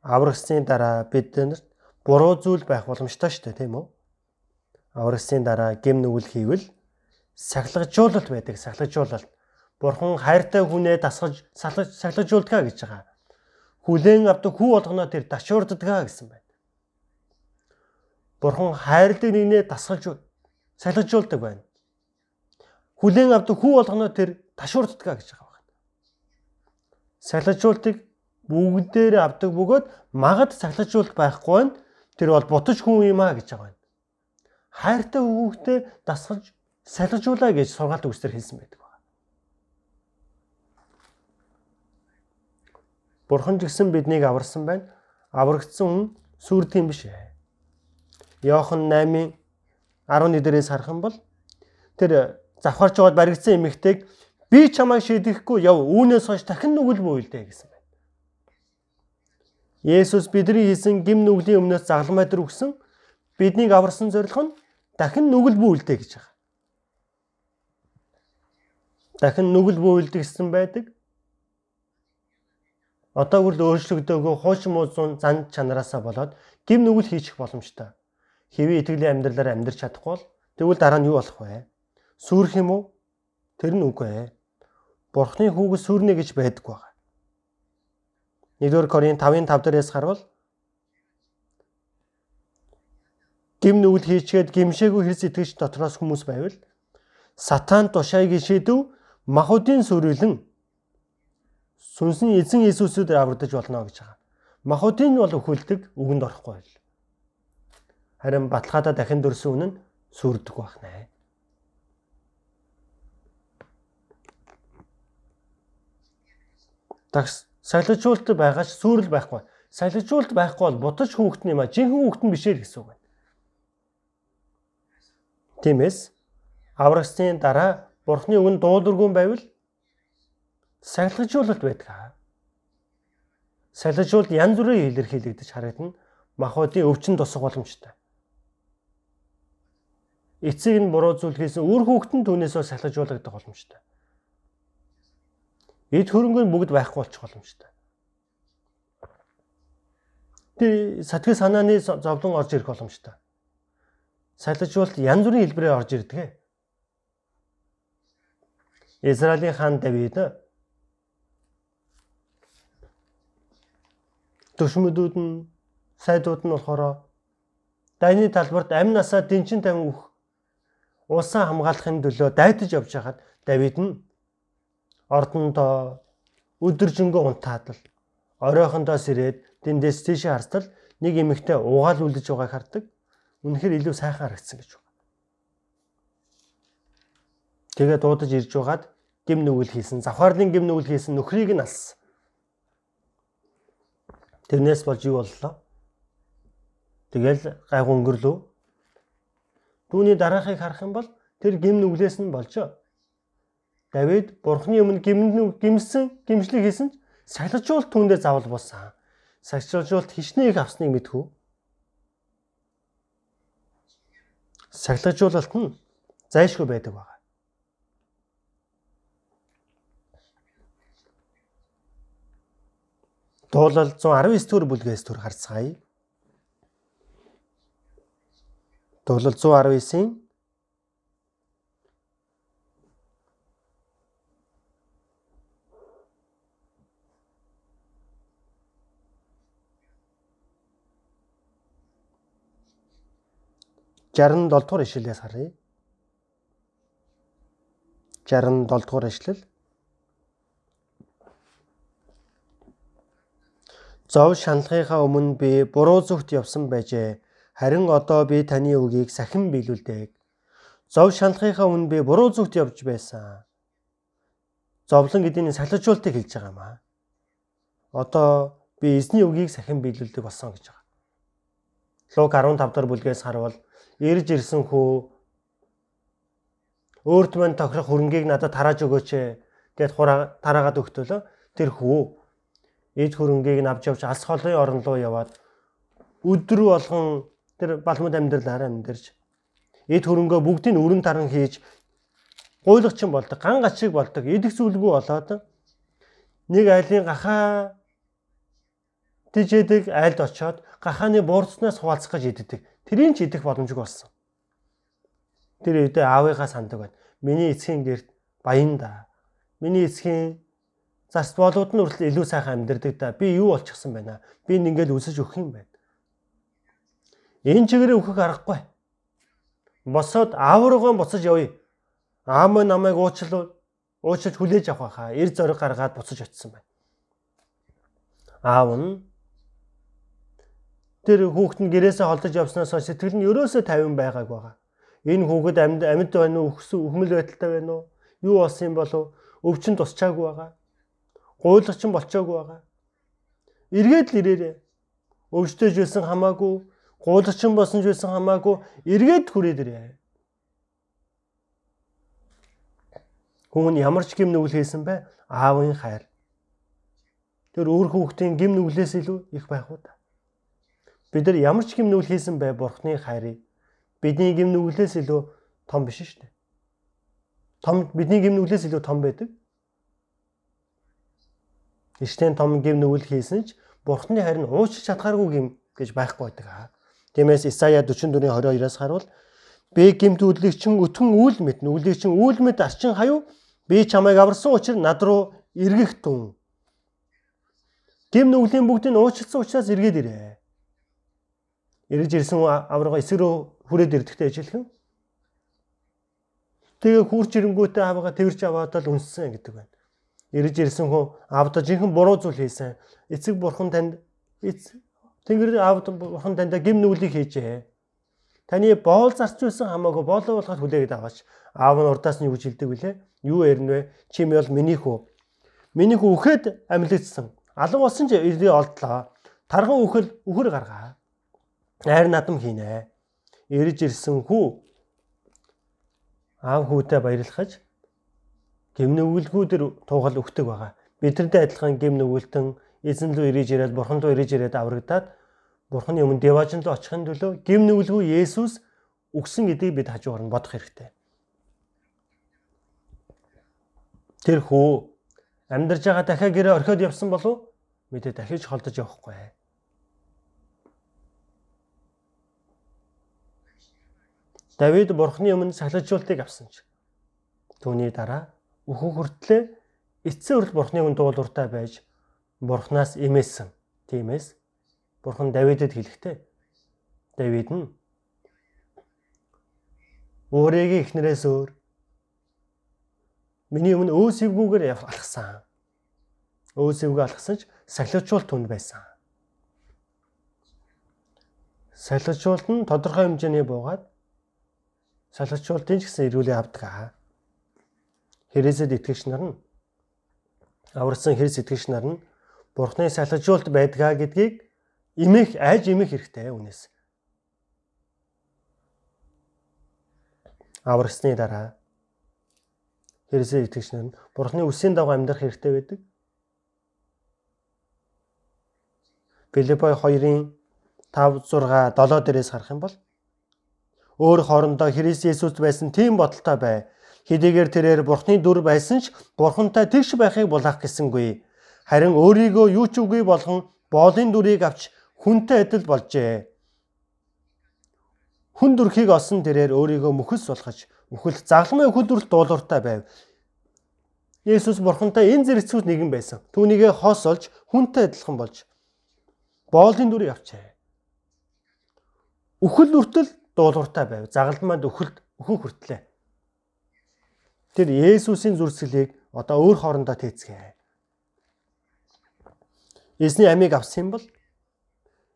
аврагсны дараа биднэрт буруу зүйл байх боломжтой шүү дээ, тийм үү? Аврагсны дараа гим нүгэл хийвэл сахилгажуулалт байдаг сахилгажуулалт. Бурхан хайртай хүнээ дасгаж сахилгажуулдгаа гэж байгаа. Хүлээн авдаг хүү болгоноо тэр дашуурддгаа гэсэн байна. Бурхан хайрладаг нэгнээ дасгалж сахилгажуулдаг байна. Хүлээн авдаг хүү болгоноо тэр дашуурддгаа гэж байгаа байна. Сахилгажуултыг бүгдээр авдаг бөгөөд магад сахилгажуулт байхгүй нь тэр бол бутаж хүн юм а гэж байгаа байна. Хайртай хүүхдээ дасгалж салгажуулаа гэж сургаалт үгсээр хэлсэн байдаг байна. Бурхан ч гэсэн биднийг аварсан байна. Аврагдсан хүн сүрдгийн биш ээ. Йохан 8-ын 11 дээрээс харах юм бол тэр завхарч байгаад баригдсан эмэгтэйг би чамайг шийдэхгүй яв үүнээс хойш дахин нүгэл бүйлдэ гэсэн байна. Есүс бидний хийсэн гим нүглийн өмнөөс загламай дээр өгсөн биднийг аварсан зорилго нь дахин нүгэл бүйлдэ гэж байгаа дахин нүгэл бүйлдэг гэсэн байдаг. Одоо хүрл өөрчлөгдөөгүй хуучин муузун зан чанараасаа болоод гим нүгэл хийчих боломжтой. Хэвээ итгэлийн амьдралаар амьдрч чадахгүй бол тэгвэл дараа нь юу болох вэ? Сүрэх юм уу? Тэр нь үгүй ээ. Бурхны хүүгээс сүрнэ гэж байдаг байна. 1-р Коринт 5-ын 5 дээрээс харвал гим нүгэл хийчгээд гимшээгүй хэрс итгэж дотроос хүмүүс байвал сатан тушааг шийдэв махуудын сүрэлэн сүнсний эзэн Иесусээр аврагдаж болно гэж байгаа. Махуудын бол өхөлдөг үгэнд орохгүй. Харин баталгаадаа дахин дөрсөн үнэн сүрдэг байх нэ. Тагс сахилжуулт байгаач сүрэл байхгүй. Сахилжуулт байхгүй бол бутаж хүүхэд юм а жинхэнэ хүүхэд нь бишээ гэсэн үг байна. Тиймээс аврагсны дараа Бурхны үгэн дуулуургүй байвал сахилгажуулалт байдаг. Сахилгажуулалт янз бүрээр илэрхийлэгдэж харагдана. Махуудын өвчин тусах боломжтой. Эцэг нь буруу зүйл хийсэн үр хүүхэд нь түүнээсөө сахилгажуулагдах боломжтой. Эд хөрөнгө нь бүгд байхгүй болчих боломжтой. Тэр сатгын санааны зовлон орж ирэх боломжтой. Сахилгажуулалт янз бүрийн хэлбэрээр орж ирдэг. Израилийн хаан Давид төшмөдүүд нь сайдууд нь болохоор дайны талбарт амь насаа дэнчин тавин өөх улсаа хамгаалахын төлөө дайтаж явж хахад Давид нь ордондоо өдөржингөө унтаадал оройхондоос ирээд тэндээс тийшээ харстал нэг эмэгтэй угаал үлдэж байгааг хардаг. Үнэхээр илүү сайхан харагдсан гэж байна. Тэгээ дуудаж ирж байгаад гим нүгэл хийсэн. Завхаарлын гим нүгэл хийсэн нөхрийг нь алсан. Тэрнээс болж юу боллоо? Тэгэл гайгүй өнгөрлөө. Түүний дараахыг харах юм бол тэр гим нүглээс нь болжоо. Давид бурхны өмнө гимнүү гимсэн, гимшлиг хийсэн ч сахилжуулт түүндээ заавал болсон. Сахилжуулт хичнээн их авсныг мэдхүү. Сахилжуулалт нь зайшгүй байдаг байна. Дуулал 119 төр бүлгээс төр харцгаая. Дуулал 119-ийн Жаран 7 дугаар ишлэлээс харъя. 67 дугаар ишлэл. Зов шаналхынхаа өмнө би буруу зүгт явсан байжээ. Харин одоо би таны үгийг сахин биелүүлдэг. Зов шаналхынхаа өмнө би буруу зүгт явж байсан. Зовлон гэдгийг салхижуултыг хэлж байгаа юм аа. Одоо би эзний үгийг сахин биелүүлдэг болсон гэж байгаа. Лук 15 дахь бүлгээс харуул ирж ирсэн хүү. Өөрт мань тохирох хөрөнгийг надад тарааж өгөөч гэд тараагаад өгтөлөө тэр хүү. Эд хөрөнгийг авч явж алс холын орон руу яваад өдөр болгон тэр балмууд амьдралаараа амьдарч эд хөрөнгөө бүгдийг өрн таран хийж гуйлагчин болдог ган гачиг болдог идэх зүйлгүй болоод нэг айлын гахаа тижээдэг айлд очоод гахааны буурцнаас хуваалцах гэж иддэг Тэрийн ч идэх боломжгүй болсон. Тэр үедээ аавыгаа сандаг байна. Миний эцгийн герт баян да. Миний эцгийн зарц болууд нь хүртэл илүү сайхан амьдардаг да. Би юу болчихсон байна? Би ингээд үсэж өгөх юм байна. Энэ чигээрээ өөхөх аргагүй. Босоод аав руугаа буцаж явъя. Аав мань намайг уучлал уучлаж хүлээж авах хаа. Эр зориг гаргаад буцаж очсон байна. Аав нь тэр хүүхэд нь гэрээсээ холдож явснаас хойш сэтгэл нь ерөөсөө 50 байгааг байгаа. Энэ хүүхэд амьд амьд байна уу, өхмөл байдалтай байна уу? Юу болсон юм болов? Өвчин тусчаагүй байгаа. Гуйлгач нь болчоогүй байгаа. Эргээд л ирээрээ. Өвчтөж байсан хамаагүй, гуйлагч нь босон ч байсан хамаагүй, эргээд хүрээд ирээ. Хүн ямар ч гим нүгэл хийсэн бай аавын хайр. Тэр өөр хүүхдийн гим нүглээс илүү их байх уу та? Бид нар ямар ч гим нүгэл хийсэн бай бурхны хайрыг бидний гим нүглээс илүү том биш шүү дээ. Том бидний гим нүглээс илүү том байдаг. Иштэн том гим нүгэл хийсэн ч бурхны хайр нь уучлах чадхааргүй гим гэж байхгүй байдаг аа. Тиймээс Исая 44-ийн 22-оос харуул би гимт үдлийг чин өтгөн үйл мэд нүглийг чин үйл мэд арчин хаяв би чамайг аварсан учраас над руу эргэх тун. Гим нүглийн бүгдийг уучлсан учраас эргээд ирээ эргэж ирсэн аврага эсрэг рүү хүрээд ирдэхтэй юм. Тэгээ хурч ирэнгүүтээ авгаа тэрч аваад л үнссэн гэдэг байна. Эргэж ирсэн хүн авда жинхэнэ буруу зүйл хийсэн. Эцэг бурхан танд Тэнгэр авд бурхан танд гим нүглийг хийжээ. Таны боол зарч байсан хамаагүй боолоо болоход хүлээгээд аваач. Аав нь урдаас нь юу гэж хэлдэг вүлээ? Юу ярина вэ? Чи ми бол миний хүү. Миний хүү үхэд амьлагдсан. Алга болсон ч ирээ олдлоо. Тарган үхэл үхэр гаргаа айр надам хийнэ. Ирж ирсэн хүү аав хүүтэй баярлахаж гимнүгэлгүй дэр туугал өгдөг байгаа. Бидэрдээ адилхан гимнүгэлтэн эзэн рүү ирж ирээд бурхан руу ирж ирээд аврагдаад бурханы өмнө деважин руу очихын төлөө гимнүгэлгүй Есүс өгсөн гэдгийг бид хажуугаар нь бодох хэрэгтэй. Тэр хүү амьдарж байгаа дахиад гэрээ орхиод явсан болов мэдээ дахиж холдож явахгүй. Давид бурхны өмнө сахилжуултыг авсан ч түүний дараа өхөн хүртлээ эцсийн хүртэл бурхны өмнө дуулууртай байж бурхнаас эмээсэн. Тиймээс бурхан Давидэд хэлэхдээ Давид нь өөрийн эхнэрээс өөр Миний өмнө өөсөвгүйгээр алхсан. Өөсөвгөө алхсан ч салхичуул түнд байсан. Салхичуулт нь тодорхой хэмжээний буугаад салхичуултын ч гэсэн ирүүлээ авдаг. Хэрэгсэд итгэгч нар нь аварсан хэрэгс итгэгч нар нь Бурхны салхичуулт байдгаа гэдгийг имэх айж имэх хэрэгтэй үнээс. Аварсны дараа хэрэгсэд итгэгч нар нь Бурхны үсийн дагуу амьдрах хэрэгтэй байдаг. Филиппой 2-ын 5 6 7 дээрээс харах юм бол өөр хоорондоо Христ Есүст байсан тийм бодолтой бай. Хэдийгээр тэрээр Бурхны дүр байсан ч Бурхантай тэгш байхыг булаах гэсэнгүй. Харин өөрийгөө юу ч үгүй болгон боолын дүрийг авч хүнтэй адил болжээ. Хүн дүрхийг олсон тэрээр өөрийгөө мөхөс болгож мөхөл загламын хөдөлт дуулууртай байв. Есүс Бурхантай энэ зэрэгцүүд нэгэн байсан. Түүнийгээ хос олж хүнтэй адилхан болж боолын дүрийг авчээ. Үхэл үртэл дуулууртай байв. Загалмаад үхэлд өхөн хүртлээ. Тэр Есүсийн зүрсгэлийг одоо өөр хоорондоо тээцгээе. Эзний амийг авсан бол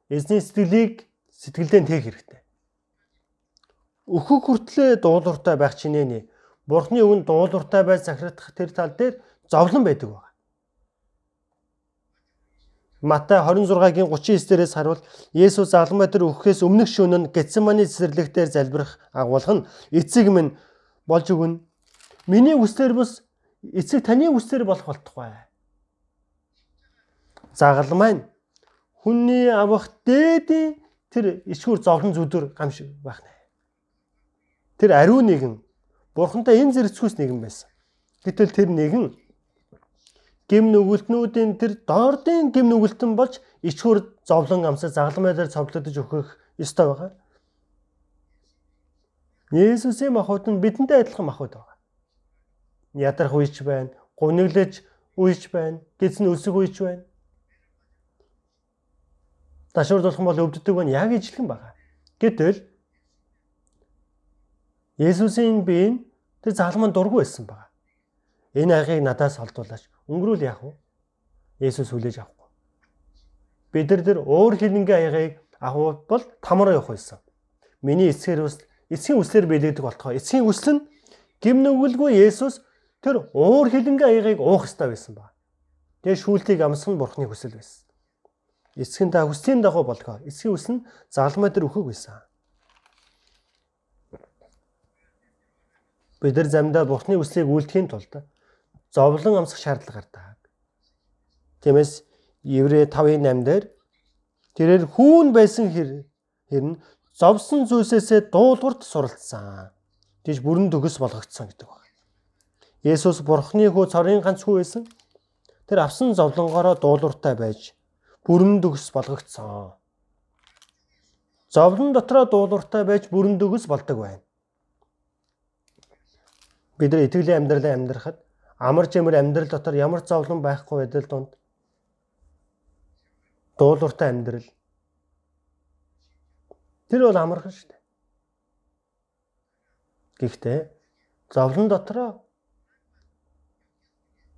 эзний сэтгэлийг сэтгэлдээ тээх хэрэгтэй. Өөхөх хүртлээ дуулууртай байх чинээний Бурхны өвн дуулууртай байж захирагдах тэр тал дээр зовлон байдаг байна. Матай 26-гийн 39 дээрээс харуул Есүс алгамай дээр өгөхөөс өмнөх шөнө нь Гетсеманы цэцэрлэгтээр залбирах агуулга нь эцэг минь болж өгнө. Миний үстээр бус эцэг таны үстээр болох болтугай. Загалмай нь хүнний авах дээдийн тэр ичгүр зовлон зүдүр гамш байх нэ. Тэр ариун нэгэн бурхантай энэ зэрэгцгүүс нэгэн байсан. Гэтэл тэр нэгэн гим нүгэлтнүүдийн тэр доордын гим нүгэлтэн болж ичхүр зовлон амсаа загалмай дээр цовдлогдож өгөх ёстой байгаа. Есүсийн махбод нь бидэнтэй адилхан махбод байгаа. Ядарх үеч байна, гуниглаж үеч байна, гизэн өсөг үеч байна. Ташуурдуулах бол өвддөг байна яг ижилхэн байгаа. Гэтэл Есүсийн бие нь тэр залман дургүй байсан байгаа. Энэ айгыг надаас олдуулаач өнгөрүүл яах вэ? Есүс хүлээж авахгүй. Бид нар тэр уур хилэнгийн аягыг авах бол тамараа явах байсан. Миний эцгээр ус эцгийн үслэр бэлээдэг болтгоо. Эцгийн үсэл нь гим нүгэлгүй Есүс тэр уур хилэнгийн аягыг уух ёстой байсан ба. Тэгээ шүүлтийг амсах нь бурхны хүсэл байсан. Эцгийн та хүслийн дагуу болгоо. Эцгийн үс нь загалмай дээр өөхөг байсан. Бид нар замдаа бурхны үслийг үлдэхийн тулд зовлон амсах шаардлага гардаг. Тиймээс Еврэ 5:8 дээр тэрээр хүүн байсан хэр хэрн зовсон зүйлсээсээ дуулуурт суралцсан. Тийж бүрэн төгс болгогдсон гэдэг байна. Есүс Бурхны хүү цорын ганц хүү байсан. Тэр авсан зовлонгороо дуулууртай байж бүрэн төгс болгогдсон. Зовлон дотроо дуулууртай байж бүрэн төгс болдог байна. Бид нар итгэлийн амьдралаа амьдрахад амар чимэр амьдрал дотор ямар зовлон байхгүй байдал донд дуулууртай амьдрал тэр бол амархан шүү дээ. Гэхдээ зовлон дотроо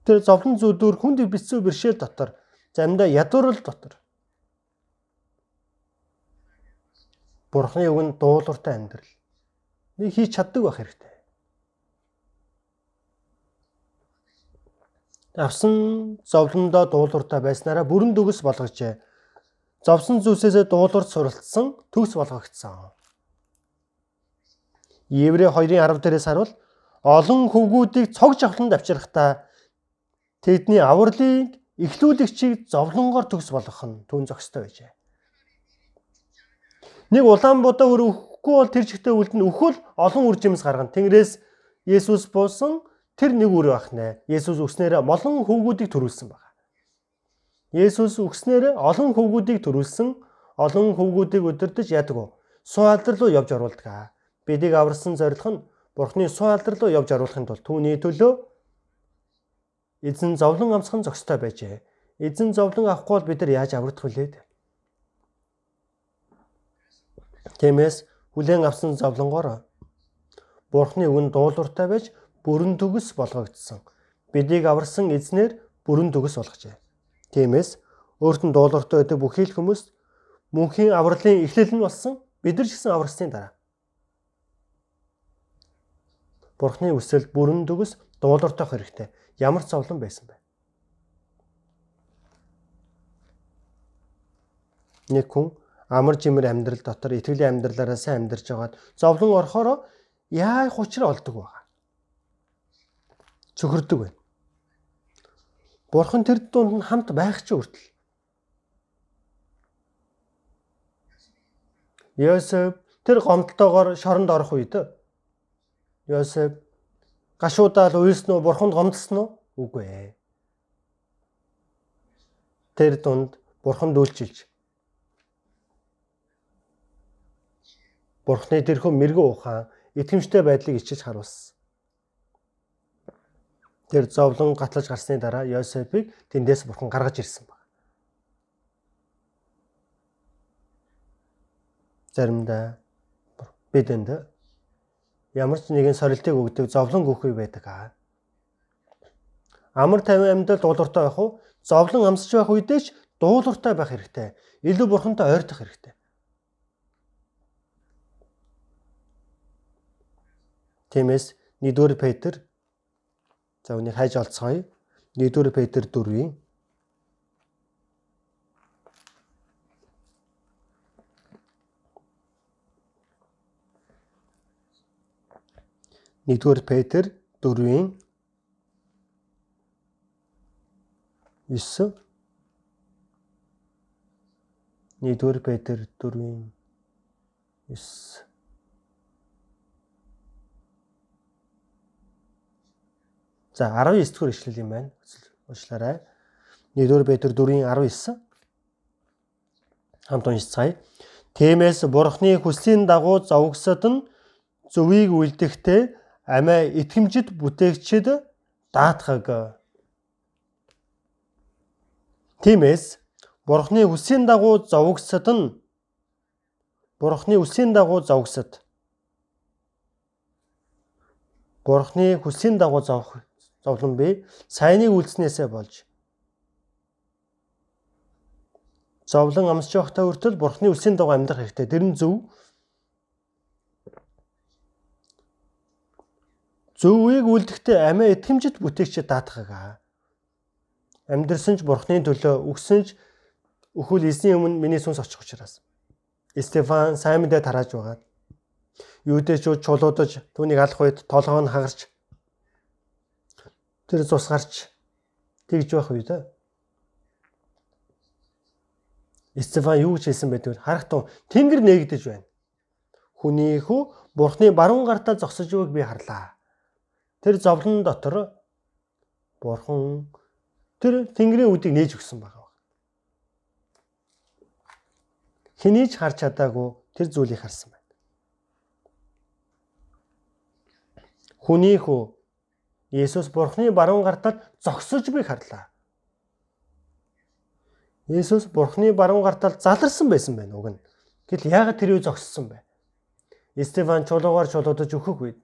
тэр зовлон зүдүүр хүнд бицүү бэршээл дотор замдаа ядуурл дотор Бурхны үгэнд дуулууртай амьдрал нэг хийж чаддаг байх хэрэгтэй. Авсан зовлондоо дуулууртай байснараа бүрэн төгс болгожээ. Зовсон зүйлсээс дуулуурт суралцсан төгс болгогдсон. Еврэ 2:10 дээрээс харуул олон хөвгүүдийг цог жавхланд авчрахтаа тэдний авралыг эхлүүлэгчийг зовлонгоор төгс болгох нь түн зохистой байжээ. Нэг улаан будаа өр өхгүй бол тэр чигтээ үлдэн өхөл олон үр жимс гаргана. Тэнгэрээс Есүс буусан Тэр нэг үр байх нэ. Есүс үгснээр олон хөвгүүдийг төрүүлсэн байна. Есүс үгснээр олон хөвгүүдийг төрүүлсэн олон хөвгүүдийг өдөртөж яадаг уу? Суу алдар руу явж оруулдаг. Бидийг аварсан зорилго нь Бурхны суу алдар руу явж оруулахын тулд түүний төлөө эзэн зовлон амсхан зохистой байжээ. Эзэн зовлон авахгүй бол бид нар яаж аврагдах вүлээ? Тиймээс хүлээн авсан зовлонгоор Бурхны үгэн дуулууртай байж бүрэн төгс болгогдсон. Бидийг аварсан эзнэр бүрэн төгс болгожээ. Тиймээс өөрт нь дуулууртай байдаг бүхий л хүмүүс мөнхийн авралын эхлэл нь болсон бид нар ч гэсэн аварсны дараа. Бурхны үсэлд бүрэн төгс дуулууртай хэрэгтэй. Ямар зовлон байсан бэ? Нэг хүн амар жимэр амьдрал дотор итгэлийн амьдралаараа сайн амьдарч байгаад зовлон орохороо яа хучраа олдог байгаа. Цөхөрдөг байна. Бурхан тэр дунд нь хамт байх ч үртэл. Йосеф тэр гомдтойгоор шоронд орох үед Йосеф гашуудаал уйлсан уу бурханд гомдсон уу? Үгүй ээ. Тэр дунд бурханд үйлчилж Бурхны тэрхүү мэрэгэн ухаан итгэмжтэй байдлыг ичиж харуулсан. Тэр зовлон гатлаж гарсны дараа Йосефийг тэндээс бурхан гаргаж ирсэн баг. Заримдаа бидэнд ямар ч нэгэн сорилтыг өгдөг зовлон гүөхүй байдаг аа. Амар тайван амьдрал дуулууртай байх уу? Зовлон амсч байх үедээ ч дуулууртай байх хэрэгтэй. Илүү бурхантай ойртох хэрэгтэй. Тиймээс 1-р Петр за үнийг хайж олцгоё. 1-р Петр 4-ийн 1-р Петр 4-ийн 9 1-р Петр 4-ийн 9 За 19 дэх ишлэл юм байна. Уучлаарай. 1-р Петр 4-ийн 19 хамт уншицгаая. Тиймээс Бурхны хүслийн дагуу зовгсод нь зөвийг үлдэхдээ амиа итгэмжид бүтээгчд даатгаг. Тиймээс Бурхны хүслийн дагуу зовгсод нь Бурхны хүслийн дагуу зовгсод Бурхны хүслийн дагуу зовх зовлон бий. Сайныг үлдснээсээ болж зовлон амсч явахдаа хүртэл бурхны үсийн дагуу амьдрах хэрэгтэй. Тэр нь зөв. Зөвийг үлдэхдээ амиа итгэмжид бүтээгчд даатгах. Амьдрсан ч бурхны төлөө өгсөн ч өхөл эзний өмнө миний сүнс очих учраас. Стефан сайн мэдээ тарааж байгаа. Юудэчүүд чулуудаж түүнийг алах үед толгоо нь хагарч тэр цус гарч тэгж байх үед Стефан юу гэж хэлсэн бэ гэвэл харах тун тэнгэр нээгдэж байна. Хүний хүү бурхны баруун гартаа зогсож байгааг би харлаа. Тэр зовлон дотор бурхан тэр тэнгэрийн үдийг нээж өгсөн байгаа. Хэний ч харж чадаагүй тэр зүйлийг харсан байна. Хүний хүү Есүс Бурхны баруун гартад зогсож би харлаа. Есүс Бурхны баруун гартал заларсан байсан байна уг нь. Гэтэл яагаад тэр үе зогссон бэ? Стефан чулуугаар чулуудаж өгөх үед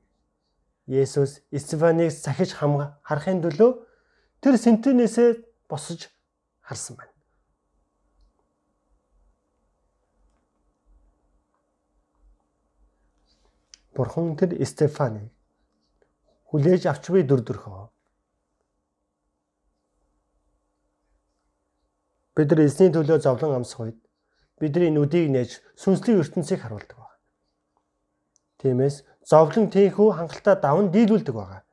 Есүс Стефаныг сахиж харахын төлөө тэр сентенээсээ босож харсан байна. Бурхан тэр Стефаныг хүлээж авч буй дүр төрхөө. Бид нар эзний төлөө зовлон амсах үед бидний нүдийг нээж сүнслийн ертөнцийг харуулдаг байна. Тиймээс зовлон тийхүү хангалттай даван дийлүүлдэг байна.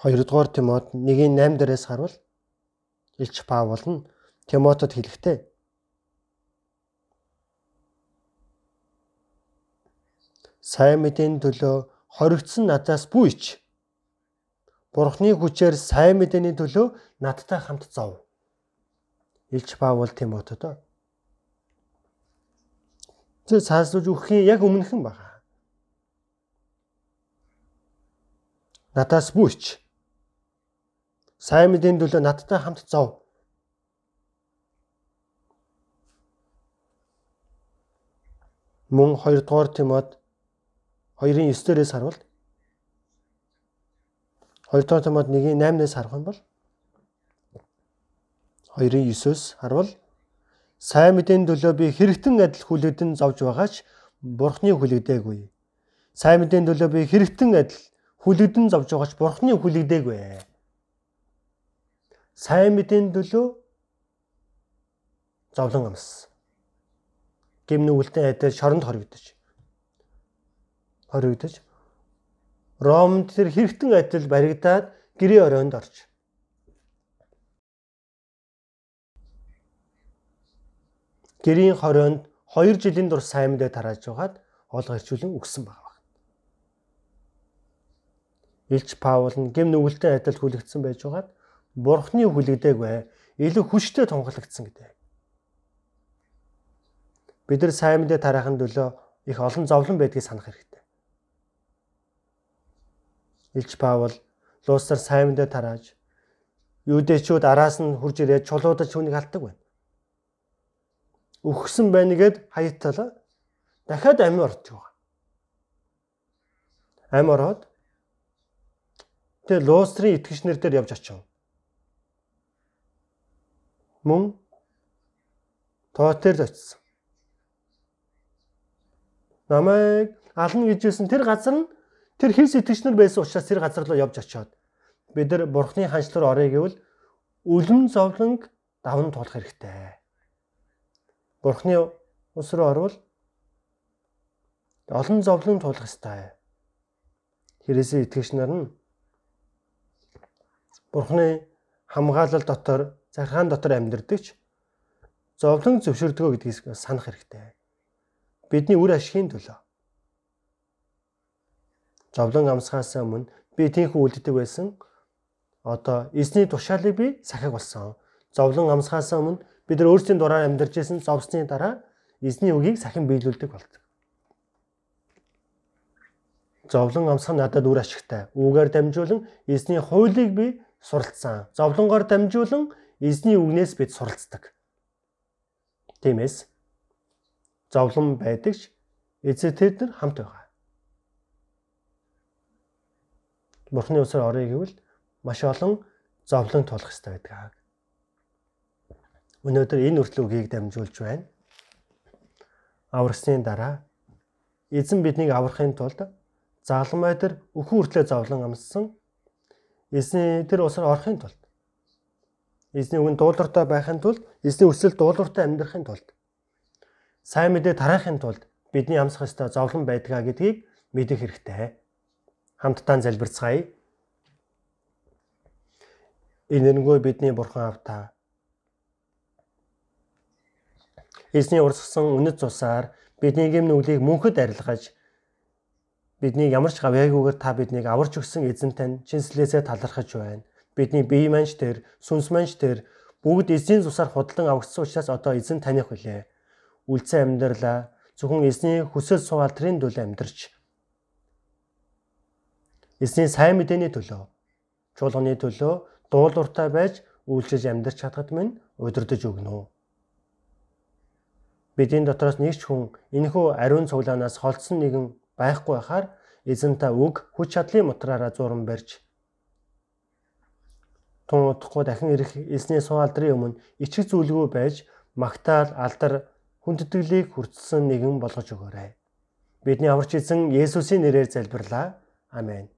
Хоёрдугаар Тимот 1:8 дээрээс харуул Илч Паул нь Тимотод хэлэхдээ сайн мэдээний төлөө хоригдсон надаас бүйч. Бурхны хүчээр сайн мэдээний төлөө надтай хамт зов. Илч Паул Тимотод. Зөв цааслуулж өгөхийн яг өмнөхөн байна. Надаас бүйч. Сайн мэдээний төлөө надтай хамт зов. Мөн 2 дугаар Тимот 2-ын 9-дээрээс харуул. 2 дугаар Тимот 1-ийн 8-аас харах юм бол 2-ын 9-өөс харуул. Сайн мэдээний төлөө би хэрэгтэн адил хүлэгдэн зовж байгаач Бурхны хүлэгдээгүй. Сайн мэдээний төлөө би хэрэгтэн адил хүлэгдэн зовж байгаач Бурхны хүлэгдээгүй. Сайн мэдээний төлөө зовлон амссан. Гимн үлдэн адил шоронд хоригдож. Хоригдож. Ромд тэр хэрэгтэн адил баригдаад гэрээ оройнд орж. гэрийн хорионд 2 жилийн дур сайн мэдээ тарааж байгаад хоолго ирчүүлэн өгсөн байгаа. Илч Паул нь гэм нүгэлтэй адил хүлэгдсэн байж байгаад Бурхны хүлэгдээгүй илүү хүчтэй тунхаглагдсан гэдэг. Бид нар сайн мэдээ тараахын төлөө их олон зовлон байдгийг санах хэрэгтэй. Илч Паул Луусар мэдээ тарааж юудэчүүд араас нь хурж ирээд чулуудаж түүнийг алддаг байна өгсөн байна гэд хаягталаа дахиад амь орж байгаа. Амь ороод тэгээ луустрын итгэгчнэр дээр явж очив. Мөн тоотер очсон. Намайг ална гэжсэн тэр газар нь тэр хинс итгэгчнэр байсан учраас тэр газар руу явж очиод бид нар бурхны ханчлал орё гэвэл үлэн зовлонг даван туулах хэрэгтэй. Бурхны ус руу орвол олон зовлон тулах ёстой. Хэрэгсээ итгэгч нар нь Бурхны хамгаалал дотор, захиргаан дотор амьдардаг ч зовлон зөвшөрдгөө гэдгийг санах хэрэгтэй. Бидний үр ашигын төлөө. Зовлон амсгаас өмнө би тийхүү үлддэг байсан. Одоо эзний тушаалыг би сахиг болсон. Зовлон амсгаас өмнө бид нар өөрсдийн дураар амьдарч исэн зовсны дараа эзний үгийг сахин биелүүлдэг болдог. Зовлон нь надад үр ашигтай. Үүгээр дамжуулан эзний хуулийг би суралцсан. Зовлонгоор дамжуулан эзний үгнээс бид суралцдаг. Тиймээс зовлон байдагч эзээ тэд нар хамт байгаа. Бурхны усаар орё гэвэл маш олон зовлон тулах хэрэгтэй байдаг. Өнөөдөр энэ үртэл үгийг дамжуулж байна. Аврагсны дараа эзэн биднийг аврахын тулд загалмай дээр өхөн хүртлээ зовлон амссан. Эзний тэр усаар орохын тулд эзний үгэн дуулууртай байхын тулд эзний өсөл дуулууртай амьдрахын тулд сайн мэдээ тараахын тулд бидний амсах ёстой зовлон байдгаа гэдгийг мэдэх хэрэгтэй. Хамтдаа залбирцгаая. Энэрнгөө бидний бурхан автаа Эзний урсгсан үнэт цусаар бидний гэм нүглийг мөнхөд арилгаж бидний ямар ч гавьяагүйгээр та биднийг аварч өгсөн эзэн тань чинслээсээ талархаж байна. Бидний бие манч тэр, сүнс манч тэр бүгд эзний цусаар худалдан авагдсан учраас одоо эзэн таних үлээ. Үлцэн амьдралаа зөвхөн эзний хүсэл суултрын төлөө амьдарч эзний сайн мэдээний төлөө чуулганы төлөө дуулууртай байж үйлчилж амьдрч чадхад минь удирдах өгнө. Бидний дотроос нэг ч хүн энэхүү ариун цуглаанаас холдсон нэгэн байхгүй байхаар эзэн та үг хүч чадлын мотраараа зуран барьж тун удахгүй дахин ирэх эзний суулдрын өмнө ичиг зүйлгүй байж магтаал алдар хүндэтгэлийг хүртсэн нэгэн болгож өгөөрэй. Бидний аварч эзэн Есүсийн нэрээр залбирлаа. Амен.